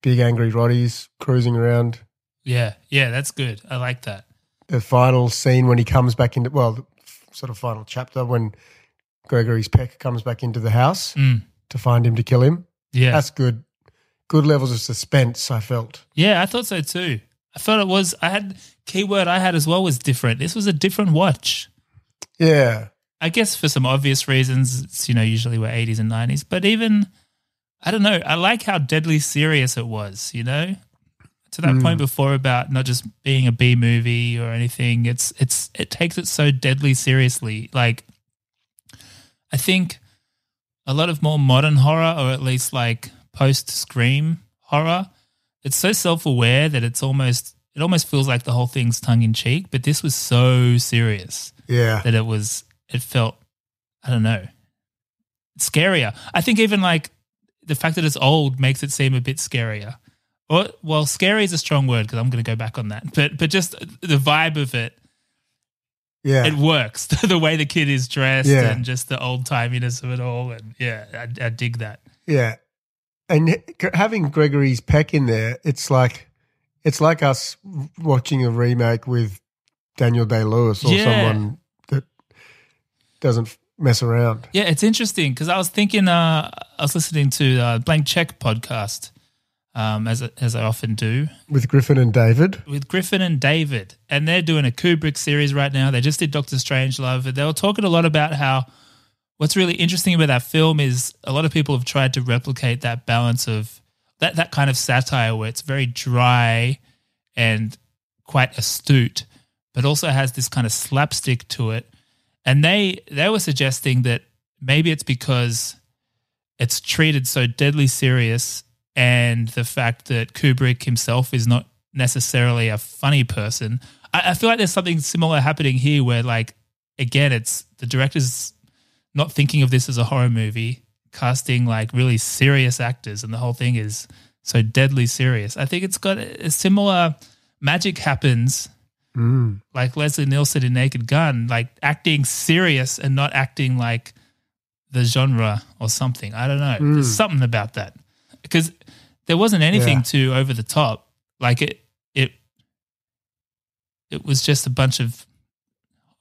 Speaker 2: big angry Rotties cruising around.
Speaker 1: Yeah. Yeah, that's good. I like that.
Speaker 2: the final scene when he comes back into well, the sort of final chapter when Gregory's Peck comes back into the house
Speaker 1: Mm.
Speaker 2: to find him to kill him.
Speaker 1: Yeah.
Speaker 2: that's good. Good levels of suspense. I felt.
Speaker 1: Yeah, I thought so too. I felt it was. I had keyword I had as well was different. This was a different watch.
Speaker 2: Yeah,
Speaker 1: I guess for some obvious reasons, it's you know usually we're eighties and nineties, but even I don't know. I like how deadly serious it was. You know, to that
Speaker 2: Mm.
Speaker 1: point before about not just being a B movie or anything. It's it's it takes it so deadly seriously. Like I think a lot of more modern horror, or at least like post Scream horror, it's so self aware that it's almost it almost feels like the whole thing's tongue in cheek. But this was so serious
Speaker 2: yeah,
Speaker 1: that it was it felt I don't know scarier. I think even like the fact that it's old makes it seem a bit scarier. Or well, scary is a strong word because I'm going to go back on that. But but just the vibe of it,
Speaker 2: yeah.
Speaker 1: it works. the way the kid is dressed
Speaker 2: Yeah.
Speaker 1: and just the old timiness of it all, and yeah, I, I dig that.
Speaker 2: Yeah. and having Gregory's Peck in there, it's like it's like us watching a remake with Daniel Day Lewis or
Speaker 1: Yeah.
Speaker 2: someone that doesn't mess around.
Speaker 1: Yeah, it's interesting because I was thinking, uh, I was listening to uh, Blank Check podcast, um, as as I often do,
Speaker 2: With Griffin and David.
Speaker 1: with Griffin and David, and they're doing a Kubrick series right now. They just did Doctor Strangelove. and They were talking a lot about how what's really interesting about that film is a lot of people have tried to replicate that balance of that that kind of satire where it's very dry and quite astute, but also has this kind of slapstick to it. And they they were suggesting that maybe it's because it's treated so deadly serious and the fact that Kubrick himself is not necessarily a funny person. I, I feel like there's something similar happening here where like again it's the director's not thinking of this as a horror movie, casting like really serious actors and the whole thing is so deadly serious. I think it's got a, a similar magic happens
Speaker 2: Mm.
Speaker 1: like Leslie Nielsen in Naked Gun, like acting serious and not acting like the genre or something. I don't know.
Speaker 2: Mm.
Speaker 1: There's something about that because there wasn't anything
Speaker 2: Yeah.
Speaker 1: too over the top. Like it, it, it was just a bunch of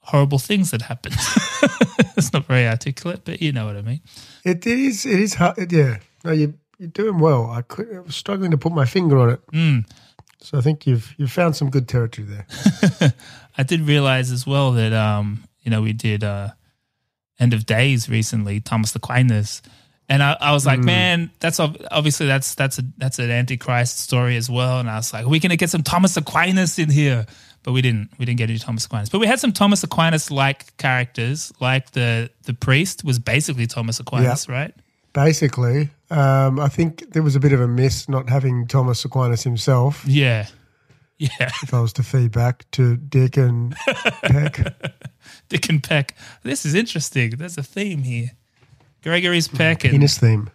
Speaker 1: horrible things that happened. it's not very articulate, but you know what I mean.
Speaker 2: It, it is. It is hard. Yeah. No, you you're doing well. I, could, I was struggling to put my finger on it.
Speaker 1: Mm.
Speaker 2: So I think you've you've found some good territory there.
Speaker 1: I did realize as well that um, you know, we did uh End of Days recently, Thomas Aquinas. And I, I was like,
Speaker 2: Mm.
Speaker 1: man, that's obviously that's that's a that's an antichrist story as well. And I was like, we're gonna get some Thomas Aquinas in here, but we didn't. We didn't get any Thomas Aquinas, but we had some Thomas Aquinas like characters, like the the priest was basically Thomas Aquinas, right?
Speaker 2: Basically, um, I think there was a bit of a miss not having Thomas Aquinas himself.
Speaker 1: Yeah, yeah.
Speaker 2: If I was to feed back to Dick and Peck,
Speaker 1: Dick and Peck. This is interesting. There's a theme here. Gregory's Peck and
Speaker 2: penis theme.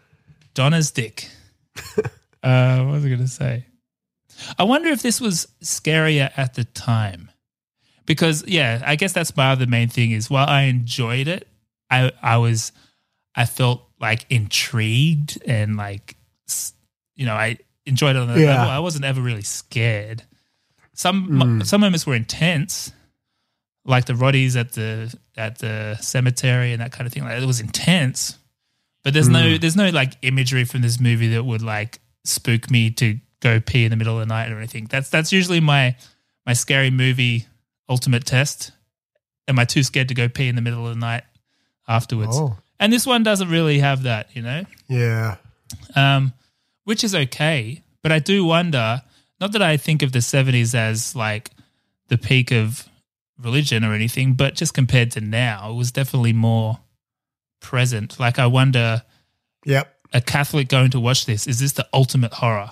Speaker 1: Donner's dick. uh, what was I going to say? I wonder if this was scarier at the time. Because, yeah, I guess that's my other main thing is while I enjoyed it, I, I was, I felt like intrigued and like, you know, I enjoyed it on that
Speaker 2: Yeah.
Speaker 1: level. I wasn't ever really scared. Some
Speaker 2: Mm.
Speaker 1: some moments were intense, like the Rotties at the at the cemetery and that kind of thing. Like it was intense, but there's no
Speaker 2: Mm.
Speaker 1: there's no like imagery from this movie that would like spook me to go pee in the middle of the night or anything. That's that's usually my my scary movie ultimate test. Am I too scared to go pee in the middle of the night afterwards?
Speaker 2: Oh.
Speaker 1: And this one doesn't really have that, you know
Speaker 2: yeah,
Speaker 1: um, which is okay. But I do wonder, not that I think of the 70s as like the peak of religion or anything, but just compared to now, it was definitely more present. Like, I wonder,
Speaker 2: yep.
Speaker 1: a Catholic going to watch this, is this the ultimate horror?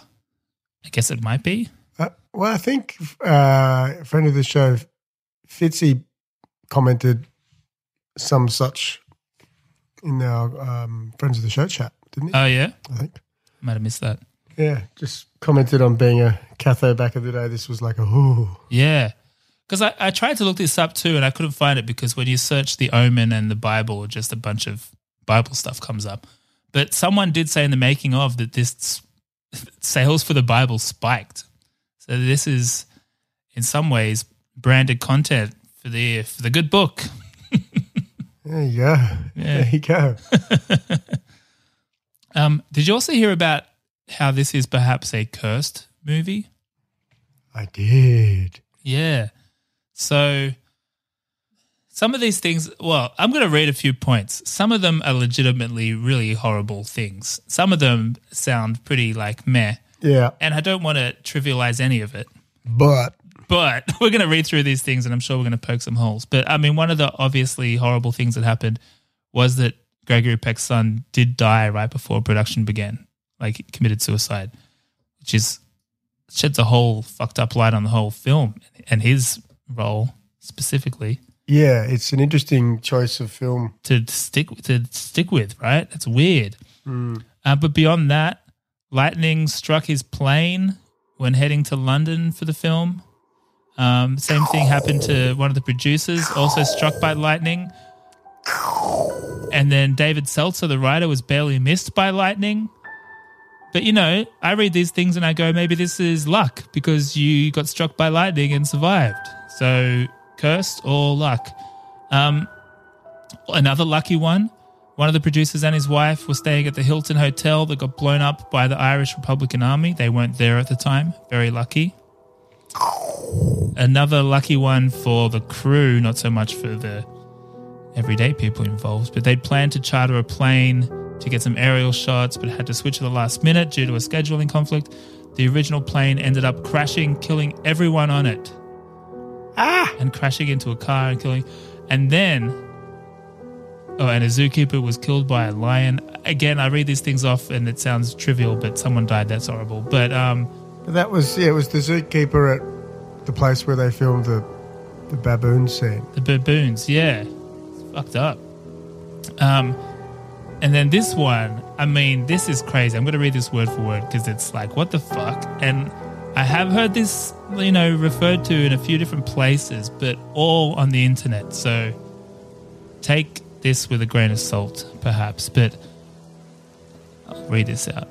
Speaker 1: I guess it might be.
Speaker 2: Uh, well, I think uh, a friend of the show, Fitzy, commented some such in our um, friends of the show chat, didn't he?
Speaker 1: Oh, yeah?
Speaker 2: I think.
Speaker 1: Might have missed that.
Speaker 2: Yeah, just commented on being a Catho back in the day. This was like a ooh.
Speaker 1: Yeah. Because I, I tried to look this up too and I couldn't find it because when you search the Omen and the Bible, just a bunch of Bible stuff comes up. But someone did say in the making of that this sales for the Bible spiked. So this is in some ways branded content for the for the good book.
Speaker 2: There you go.
Speaker 1: Yeah.
Speaker 2: There you go.
Speaker 1: Um, did you also hear about how this is perhaps a cursed movie?
Speaker 2: I did.
Speaker 1: Yeah. So some of these things, well, I'm going to read a few points. Some of them are legitimately really horrible things. Some of them sound pretty like meh.
Speaker 2: Yeah.
Speaker 1: And I don't want to trivialize any of it.
Speaker 2: But
Speaker 1: But we're going to read through these things and I'm sure we're going to poke some holes. But I mean, one of the obviously horrible things that happened was that Gregory Peck's son did die right before production began. Like he committed suicide, which is sheds a whole fucked up light on the whole film and his role specifically
Speaker 2: yeah, it's an interesting choice of film.
Speaker 1: to stick to stick with, right? That's weird.
Speaker 2: Mm.
Speaker 1: Uh, but beyond that, lightning struck his plane when heading to London for the film. Um, same thing happened to one of the producers, also struck by lightning. And then David Seltzer, the writer, was barely missed by lightning. But you know, I read these things and I go, maybe this is luck because you got struck by lightning and survived. So cursed or luck. Um, another lucky one. One of the producers and his wife were staying at the Hilton Hotel that got blown up by the Irish Republican Army. They weren't there at the time. Very lucky. Another lucky one for the crew, not so much for the everyday people involved, but they'd planned to charter a plane to get some aerial shots, but had to switch at the last minute due to a scheduling conflict. The original plane ended up crashing, killing everyone on it. Ah! And crashing into a car and killing. And then, oh, and a zookeeper was killed by a lion. Again, I read these things off and it sounds trivial, but someone died. That's horrible. But, um,
Speaker 2: that was yeah, it was the zookeeper at the place where they filmed the the baboon scene.
Speaker 1: The baboons, yeah. It's fucked up. Um, and then this one, I mean, this is crazy. I'm going to read this word for word because it's like, what the fuck? And I have heard this, you know, referred to in a few different places, but all on the internet. So take this with a grain of salt, perhaps. But I'll read this out.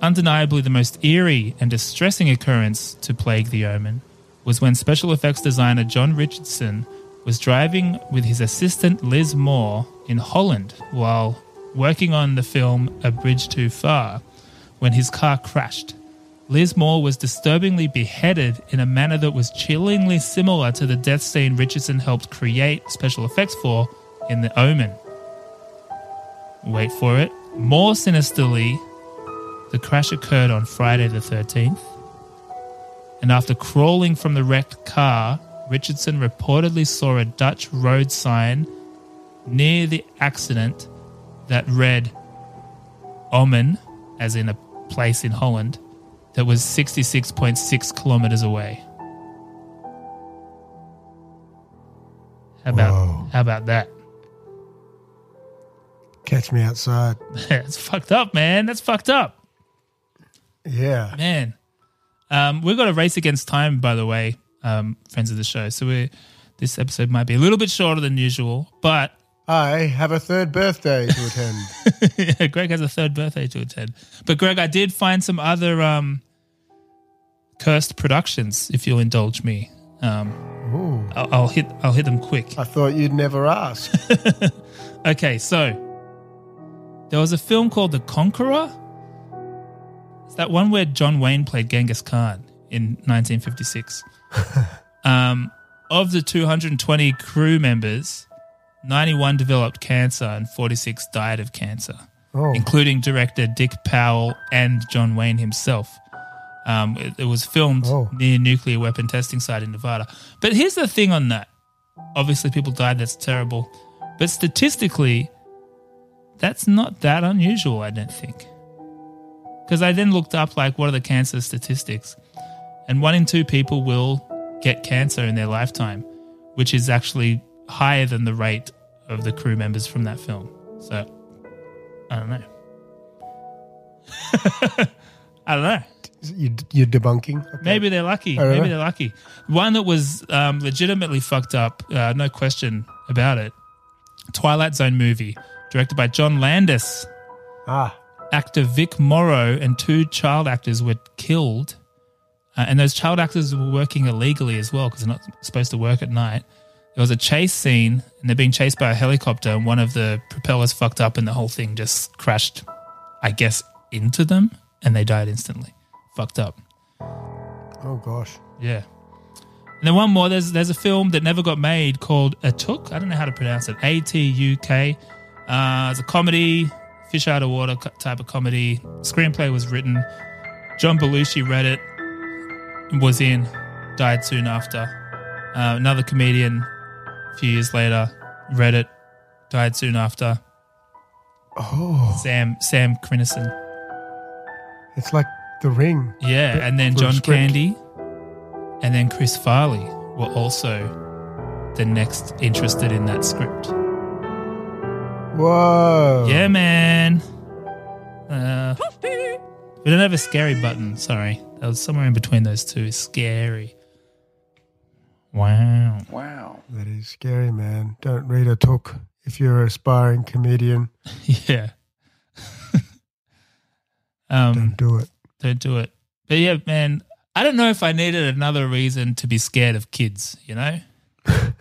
Speaker 1: Undeniably, the most eerie and distressing occurrence to plague the omen was when special effects designer John Richardson was driving with his assistant Liz Moore in Holland while working on the film A Bridge Too Far when his car crashed. Liz Moore was disturbingly beheaded in a manner that was chillingly similar to the death scene Richardson helped create special effects for in The Omen. Wait for it. More sinisterly, the crash occurred on Friday the 13th. And after crawling from the wrecked car, Richardson reportedly saw a Dutch road sign near the accident that read Omen, as in a place in Holland, that was 66.6 kilometers away. How about, how about that?
Speaker 2: Catch me outside.
Speaker 1: That's fucked up, man. That's fucked up.
Speaker 2: Yeah.
Speaker 1: Man. Um, we've got a race against time, by the way, um, friends of the show. So we this episode might be a little bit shorter than usual, but
Speaker 2: I have a third birthday to attend.
Speaker 1: yeah, Greg has a third birthday to attend. But Greg, I did find some other um, cursed productions, if you'll indulge me. Um,
Speaker 2: Ooh.
Speaker 1: I'll, I'll hit I'll hit them quick.
Speaker 2: I thought you'd never ask.
Speaker 1: Okay, so there was a film called The Conqueror. It's that one where John Wayne played Genghis Khan in 1956. um, of the 220 crew members, 91 developed cancer and 46 died of cancer,
Speaker 2: Oh.
Speaker 1: including director Dick Powell and John Wayne himself. Um, it, it was filmed
Speaker 2: Oh.
Speaker 1: near nuclear weapon testing site in Nevada. But here's the thing on that. Obviously, people died. That's terrible. But statistically, that's not that unusual, I don't think. Because I then looked up, like, what are the cancer statistics? And one in two people will get cancer in their lifetime, which is actually higher than the rate of the crew members from that film. So, I don't know. I don't know.
Speaker 2: you, you're debunking. Okay.
Speaker 1: Maybe they're lucky. Maybe
Speaker 2: know.
Speaker 1: they're lucky. One that was um, legitimately fucked up, uh, no question about it. Twilight Zone movie, directed by John Landis.
Speaker 2: Ah.
Speaker 1: Actor Vic Morrow and two child actors were killed. Uh, and those child actors were working illegally as well because they're not supposed to work at night. There was a chase scene and they're being chased by a helicopter, and one of the propellers fucked up, and the whole thing just crashed, I guess, into them, and they died instantly. Fucked up.
Speaker 2: Oh gosh.
Speaker 1: Yeah. And then one more. There's there's a film that never got made called Atuk. I don't know how to pronounce it. A T U K. Uh, it's a comedy, fish out of water type of comedy. Screenplay was written. John Belushi read it. Was in. Died soon after. Uh, another comedian, a few years later, read it. Died soon after.
Speaker 2: Oh.
Speaker 1: Sam Sam Kinison.
Speaker 2: It's like The Ring.
Speaker 1: Yeah, and then John. Candy and then Chris Farley were also the next interested in that script.
Speaker 2: Whoa.
Speaker 1: Yeah, man. Uh, we don't have a scary button. Sorry, that was somewhere in between those two. Scary. Wow.
Speaker 2: Wow. That is scary, man. Don't read Atuk if you're an aspiring comedian.
Speaker 1: yeah. Um,
Speaker 2: Don't do it.
Speaker 1: Don't do it. But yeah, man, I don't know if I needed another reason to be scared of kids, you know?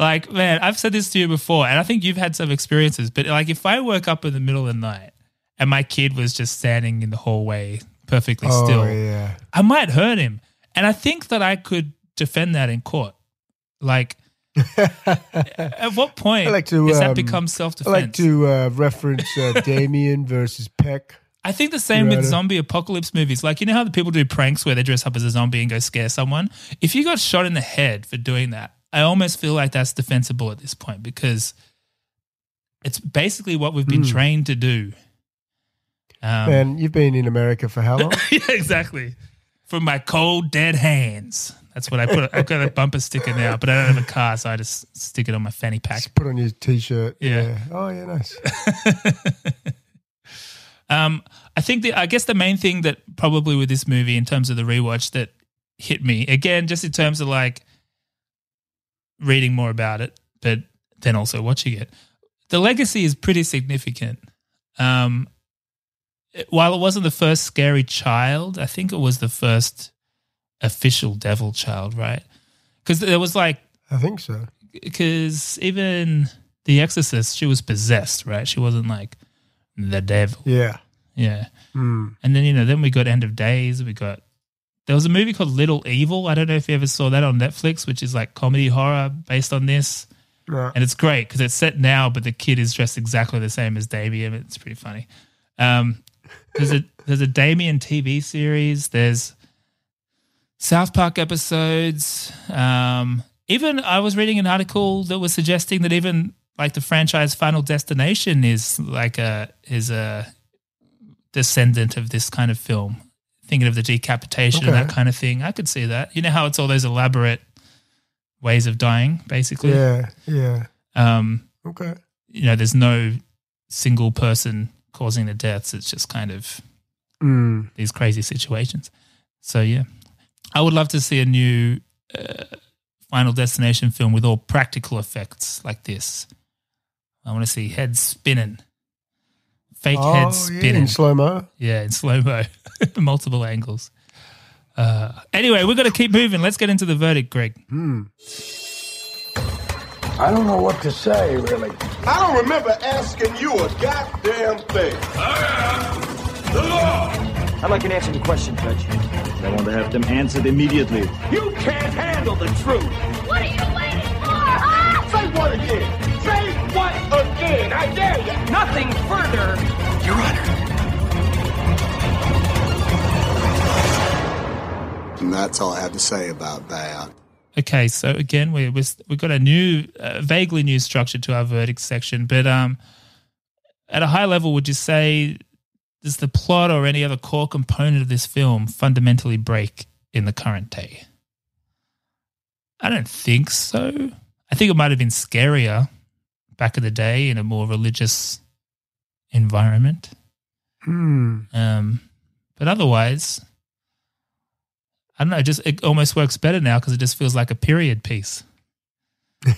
Speaker 1: Like, man, I've said this to you before, and I think you've had some experiences, but like if I woke up in the middle of the night and my kid was just standing in the hallway perfectly
Speaker 2: Oh,
Speaker 1: still,
Speaker 2: yeah.
Speaker 1: I might hurt him. And I think that I could defend that in court. Like, at what point
Speaker 2: I like to.
Speaker 1: does that
Speaker 2: um,
Speaker 1: become self
Speaker 2: I like to uh, reference uh, Damien versus Peck.
Speaker 1: I think the same with zombie apocalypse movies. Like, you know how the people do pranks where they dress up as a zombie and go scare someone? If you got shot in the head for doing that, I almost feel like that's defensible at this point because it's basically what we've been
Speaker 2: Mm.
Speaker 1: trained to do. Um,
Speaker 2: Man, you've been in America for how long?
Speaker 1: yeah, exactly. From my cold, dead hands. That's what I put. I've got a bumper sticker now, but I don't have a car, so I just stick it on my fanny pack.
Speaker 2: Put on your t-shirt.
Speaker 1: Yeah.
Speaker 2: Oh yeah, nice.
Speaker 1: Um, I think the I guess the main thing that probably with this movie in terms of the rewatch that hit me again, just in terms of like reading more about it, but then also watching it, the legacy is pretty significant. Um, while it wasn't the first scary child, I think it was the first official devil child, right? Because there was like
Speaker 2: I think so.
Speaker 1: because even The Exorcist, she was possessed, right? She wasn't like the devil.
Speaker 2: Yeah.
Speaker 1: Yeah.
Speaker 2: Mm.
Speaker 1: And then, you know, then we got End of Days. We got, there was a movie called Little Evil. I don't know if you ever saw that on Netflix, which is like comedy horror based on this.
Speaker 2: Right.
Speaker 1: And it's great because it's set now, but the kid is dressed exactly the same as Damien. It's pretty funny. Um, there's a there's a Damien TV series. There's South Park episodes. Um, even I was reading an article that was suggesting that even like the franchise Final Destination is like a is a descendant of this kind of film. Thinking of the decapitation and that kind of thing. I could see that. You know how it's all those elaborate ways of dying, basically.
Speaker 2: Yeah. Yeah.
Speaker 1: Um,
Speaker 2: Okay.
Speaker 1: you know, there's no single person causing the deaths. It's just kind of
Speaker 2: Mm.
Speaker 1: these crazy situations. So yeah, I would love to see a new uh, Final Destination film with all practical effects like this. I want to see heads spinning, fake
Speaker 2: Oh,
Speaker 1: heads
Speaker 2: yeah,
Speaker 1: spinning
Speaker 2: in slow-mo?
Speaker 1: Yeah, in slow mo, multiple angles. Uh, anyway, we're going to keep moving. Let's get into the verdict, Greg.
Speaker 2: Hmm.
Speaker 18: I don't know what to say, really.
Speaker 19: I don't remember asking you a goddamn thing. I am The law.
Speaker 20: I'd like an answer to the question, Judge. I want to have them answered immediately.
Speaker 19: You can't handle the truth.
Speaker 9: What are you waiting for, huh?
Speaker 19: Say what again? Say what again? I dare you.
Speaker 20: Nothing further, Your Honor.
Speaker 21: And that's all I have to say about that.
Speaker 1: Okay, so again, we we we've got a new, uh, vaguely new structure to our verdict section, but um, at a high level, would you say does the plot or any other core component of this film fundamentally break in the current day? I don't think so. I think it might have been scarier back in the day in a more religious environment.
Speaker 2: Hmm.
Speaker 1: Um, but otherwise, I don't know. It just it almost works better now because it just feels like a period piece.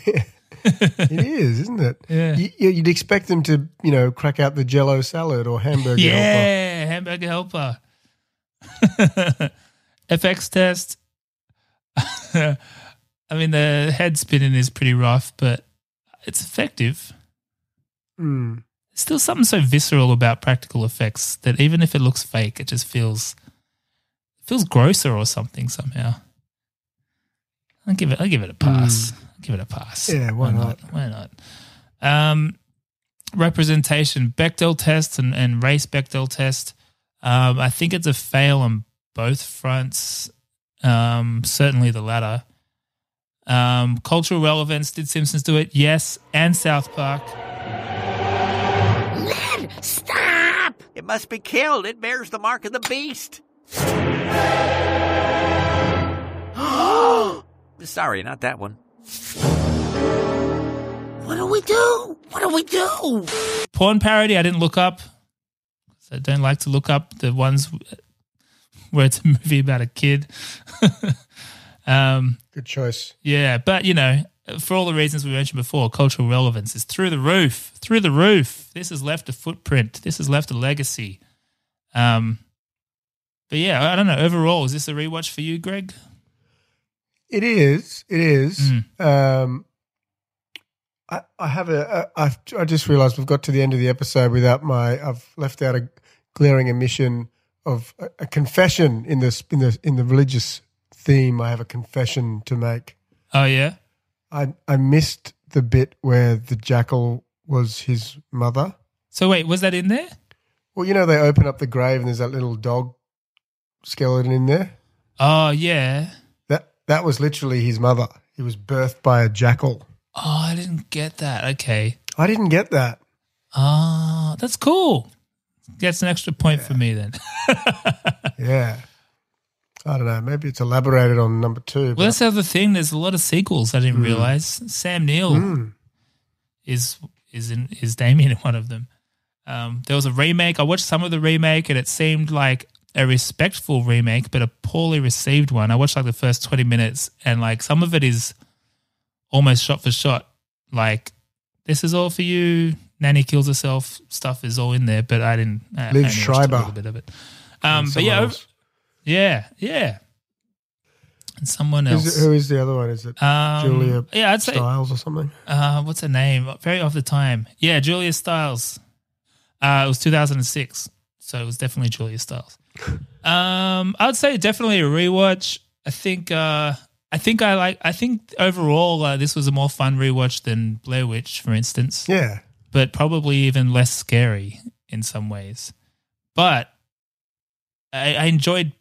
Speaker 2: It is, isn't it?
Speaker 1: Yeah.
Speaker 2: You, you'd expect them to, you know, crack out the Jello salad or hamburger. helper.
Speaker 1: yeah, hamburger helper. FX test. I mean, the head spinning is pretty rough, but it's effective.
Speaker 2: Hmm.
Speaker 1: There's still something so visceral about practical effects that even if it looks fake, it just feels feels grosser or something somehow. I'll give it. I'll give it a pass. I'll give it a pass.
Speaker 2: Hmm. Yeah, why not?
Speaker 1: Why not? Um, representation, Bechdel test and, and race Bechdel test. Um, I think it's a fail on both fronts. Um, certainly the latter. Um, cultural relevance. Did Simpsons do it? Yes, and South Park.
Speaker 22: Ned, stop! It must be killed. It bears the mark of the beast. Sorry, not that one. What do we do? What do we do?
Speaker 1: porn parody I didn't look up. I don't like to look up the ones where it's a movie about a kid. um,
Speaker 2: Good choice.
Speaker 1: yeah, but you know, uh, for all the reasons we mentioned before, cultural relevance is through the roof, through the roof. This has left a footprint. This has left a legacy. Um, but yeah, I don't know. Overall, is this a rewatch for you, Greg?
Speaker 2: It is. It is.
Speaker 1: Mm.
Speaker 2: Um, I, I have a. a I've, I just realised we've got to the end of the episode without my. I've left out a glaring omission of a, a confession in this in the in the religious theme. I have a confession to make.
Speaker 1: Oh yeah.
Speaker 2: I I missed the bit where the jackal was his mother.
Speaker 1: So wait, was that in there?
Speaker 2: Well, you know they open up the grave and there's that little dog skeleton in there.
Speaker 1: Oh yeah.
Speaker 2: That that was literally his mother. He was birthed by a jackal.
Speaker 1: Oh, I didn't get that. Okay.
Speaker 2: I didn't get that.
Speaker 1: Ah, that's cool. That's an extra point for me then.
Speaker 2: Yeah. I don't know. Maybe it's elaborated on number two.
Speaker 1: Well,
Speaker 2: but-
Speaker 1: that's the other thing. There's a lot of sequels I didn't
Speaker 2: Mm.
Speaker 1: realize. Sam Neill
Speaker 2: Mm.
Speaker 1: is is in is Damien in one of them. Um, there was a remake. I watched some of the remake, and it seemed like a respectful remake, but a poorly received one. I watched like the first twenty minutes, and like some of it is almost shot for shot. Like this is all for you. Nanny kills herself. Stuff is all in there, but I didn't. I Liev
Speaker 2: Schreiber.
Speaker 1: a little bit of it. Um, but yeah,
Speaker 2: else.
Speaker 1: yeah, yeah. And someone
Speaker 2: Who's
Speaker 1: else.
Speaker 2: it- who is the other one? Is it
Speaker 1: Um,
Speaker 2: Julia
Speaker 1: yeah, I'd say-
Speaker 2: Stiles or something?
Speaker 1: Uh, what's her name? Very off the time. Yeah, Julia Stiles. Uh, it was 2006, so it was definitely Julia Stiles. Um, I'd say definitely a rewatch. I think. Uh, I think I like. I think overall, uh, this was a more fun rewatch than Blair Witch, for instance.
Speaker 2: Yeah.
Speaker 1: but probably even less scary in some ways. But I, I enjoyed.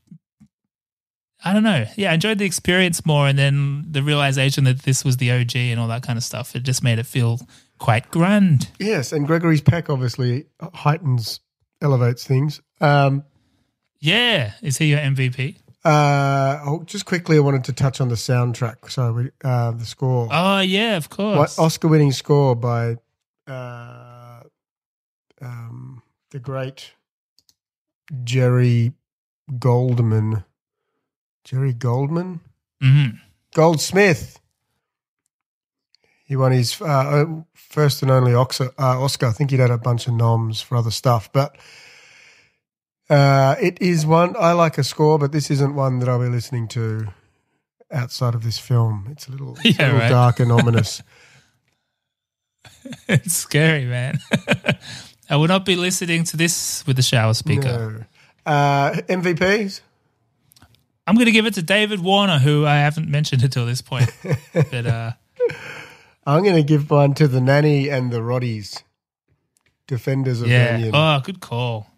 Speaker 1: I don't know. Yeah, I enjoyed the experience more, and then the realization that this was the OG and all that kind of stuff. It just made it feel quite grand.
Speaker 2: Yes, and Gregory's pack obviously heightens, elevates things. Um,
Speaker 1: Yeah, is he your MVP?
Speaker 2: uh, oh, just quickly, I wanted to touch on the soundtrack. So we, uh, the score.
Speaker 1: Oh yeah, of course.
Speaker 2: Oscar-winning score by uh, um, the great Jerry Goldman. Jerry Goldman.
Speaker 1: Mhm.
Speaker 2: Goldsmith. He won his uh, first and only uh, Oscar. I think he'd had a bunch of noms for other stuff, but uh, it is one I like a score, but this isn't one that I'll be listening to outside of this film. It's a little, it's a little
Speaker 1: right.
Speaker 2: dark and ominous.
Speaker 1: it's scary, man. I will not be listening to this with the shower speaker.
Speaker 2: No. Uh, MVPs?
Speaker 1: I'm going to give it to David Warner, who I haven't mentioned until this point. but uh,
Speaker 2: I'm going to give one to the nanny and the Rotties, defenders of
Speaker 1: yeah,
Speaker 2: Mannion.
Speaker 1: oh, good call.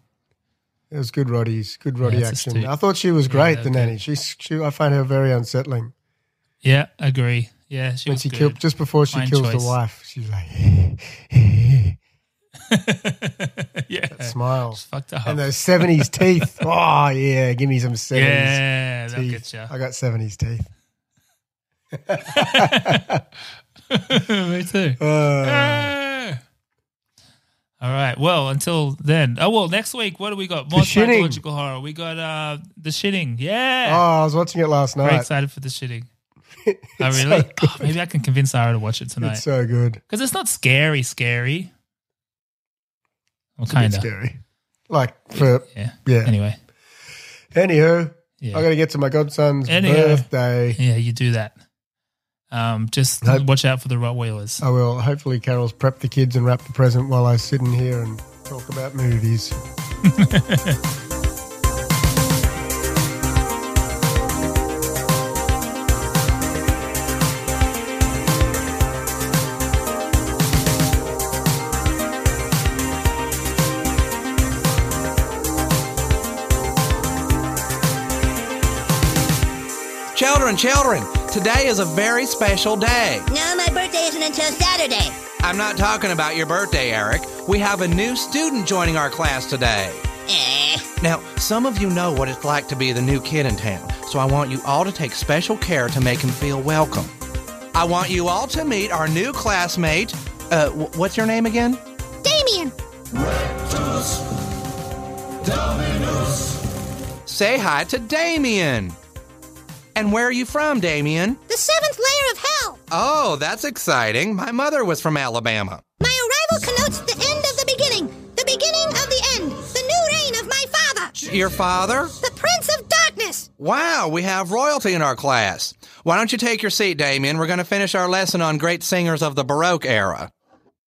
Speaker 2: It was good Rottie's, good Rottie
Speaker 1: Yeah,
Speaker 2: action. I thought she was great,
Speaker 1: they're
Speaker 2: the nanny. She's, she, I find her very unsettling.
Speaker 1: Yeah, agree. Yeah, she
Speaker 2: when
Speaker 1: was
Speaker 2: she killed just before she
Speaker 1: Fine
Speaker 2: kills
Speaker 1: choice.
Speaker 2: the wife, she's like,
Speaker 1: yeah,
Speaker 2: that smile,
Speaker 1: It's fucked up.
Speaker 2: and those seventies teeth. Oh yeah, give me some seventies.
Speaker 1: Yeah, that'll
Speaker 2: teeth.
Speaker 1: get ya.
Speaker 2: I got seventies teeth.
Speaker 1: Me too.
Speaker 2: Uh,
Speaker 1: Ah. All right. Well, until then. Oh well, next week what do we got? More
Speaker 2: The Shitting.
Speaker 1: psychological horror. We got uh the shitting. Yeah.
Speaker 2: Oh, I was watching it last night.
Speaker 1: Very excited for the shitting. oh
Speaker 2: It's so
Speaker 1: really? Oh, maybe I can convince Sarah to watch it tonight.
Speaker 2: It's so good.
Speaker 1: Because it's not scary, scary. Well,
Speaker 2: It's a bit
Speaker 1: kind of
Speaker 2: scary. Like for
Speaker 1: Yeah.
Speaker 2: yeah.
Speaker 1: Anyway.
Speaker 2: Anywho,
Speaker 1: Yeah.
Speaker 2: I got to get to my godson's
Speaker 1: Anyhow.
Speaker 2: birthday.
Speaker 1: Yeah, you do that. Um, just
Speaker 2: Hope-
Speaker 1: watch out for the Rottweilers.
Speaker 2: I will. Hopefully, Carol's prepped the kids and wrapped the present while I sit in here and talk about movies.
Speaker 8: Children, children, today is a very special day.
Speaker 9: No, my birthday isn't until Saturday.
Speaker 8: I'm not talking about your birthday, Eric. We have a new student joining our class today.
Speaker 9: Eh.
Speaker 8: Now, some of you know what it's like to be the new kid in town, so I want you all to take special care to make him feel welcome. I want you all to meet our new classmate. Uh, wh- what's your name again?
Speaker 9: Damien. Rectus. Dominus.
Speaker 8: Say hi to Damien. And where are you from, Damien?
Speaker 9: The seventh layer of hell.
Speaker 8: Oh, that's exciting. My mother was from Alabama.
Speaker 9: My arrival connotes the end of the beginning, the beginning of the end, the new reign of my father,
Speaker 8: Your father?
Speaker 9: the Prince of Darkness.
Speaker 8: Wow, we have royalty in our class. Why don't you take your seat, Damien? We're going to finish our lesson on great singers of the Baroque era.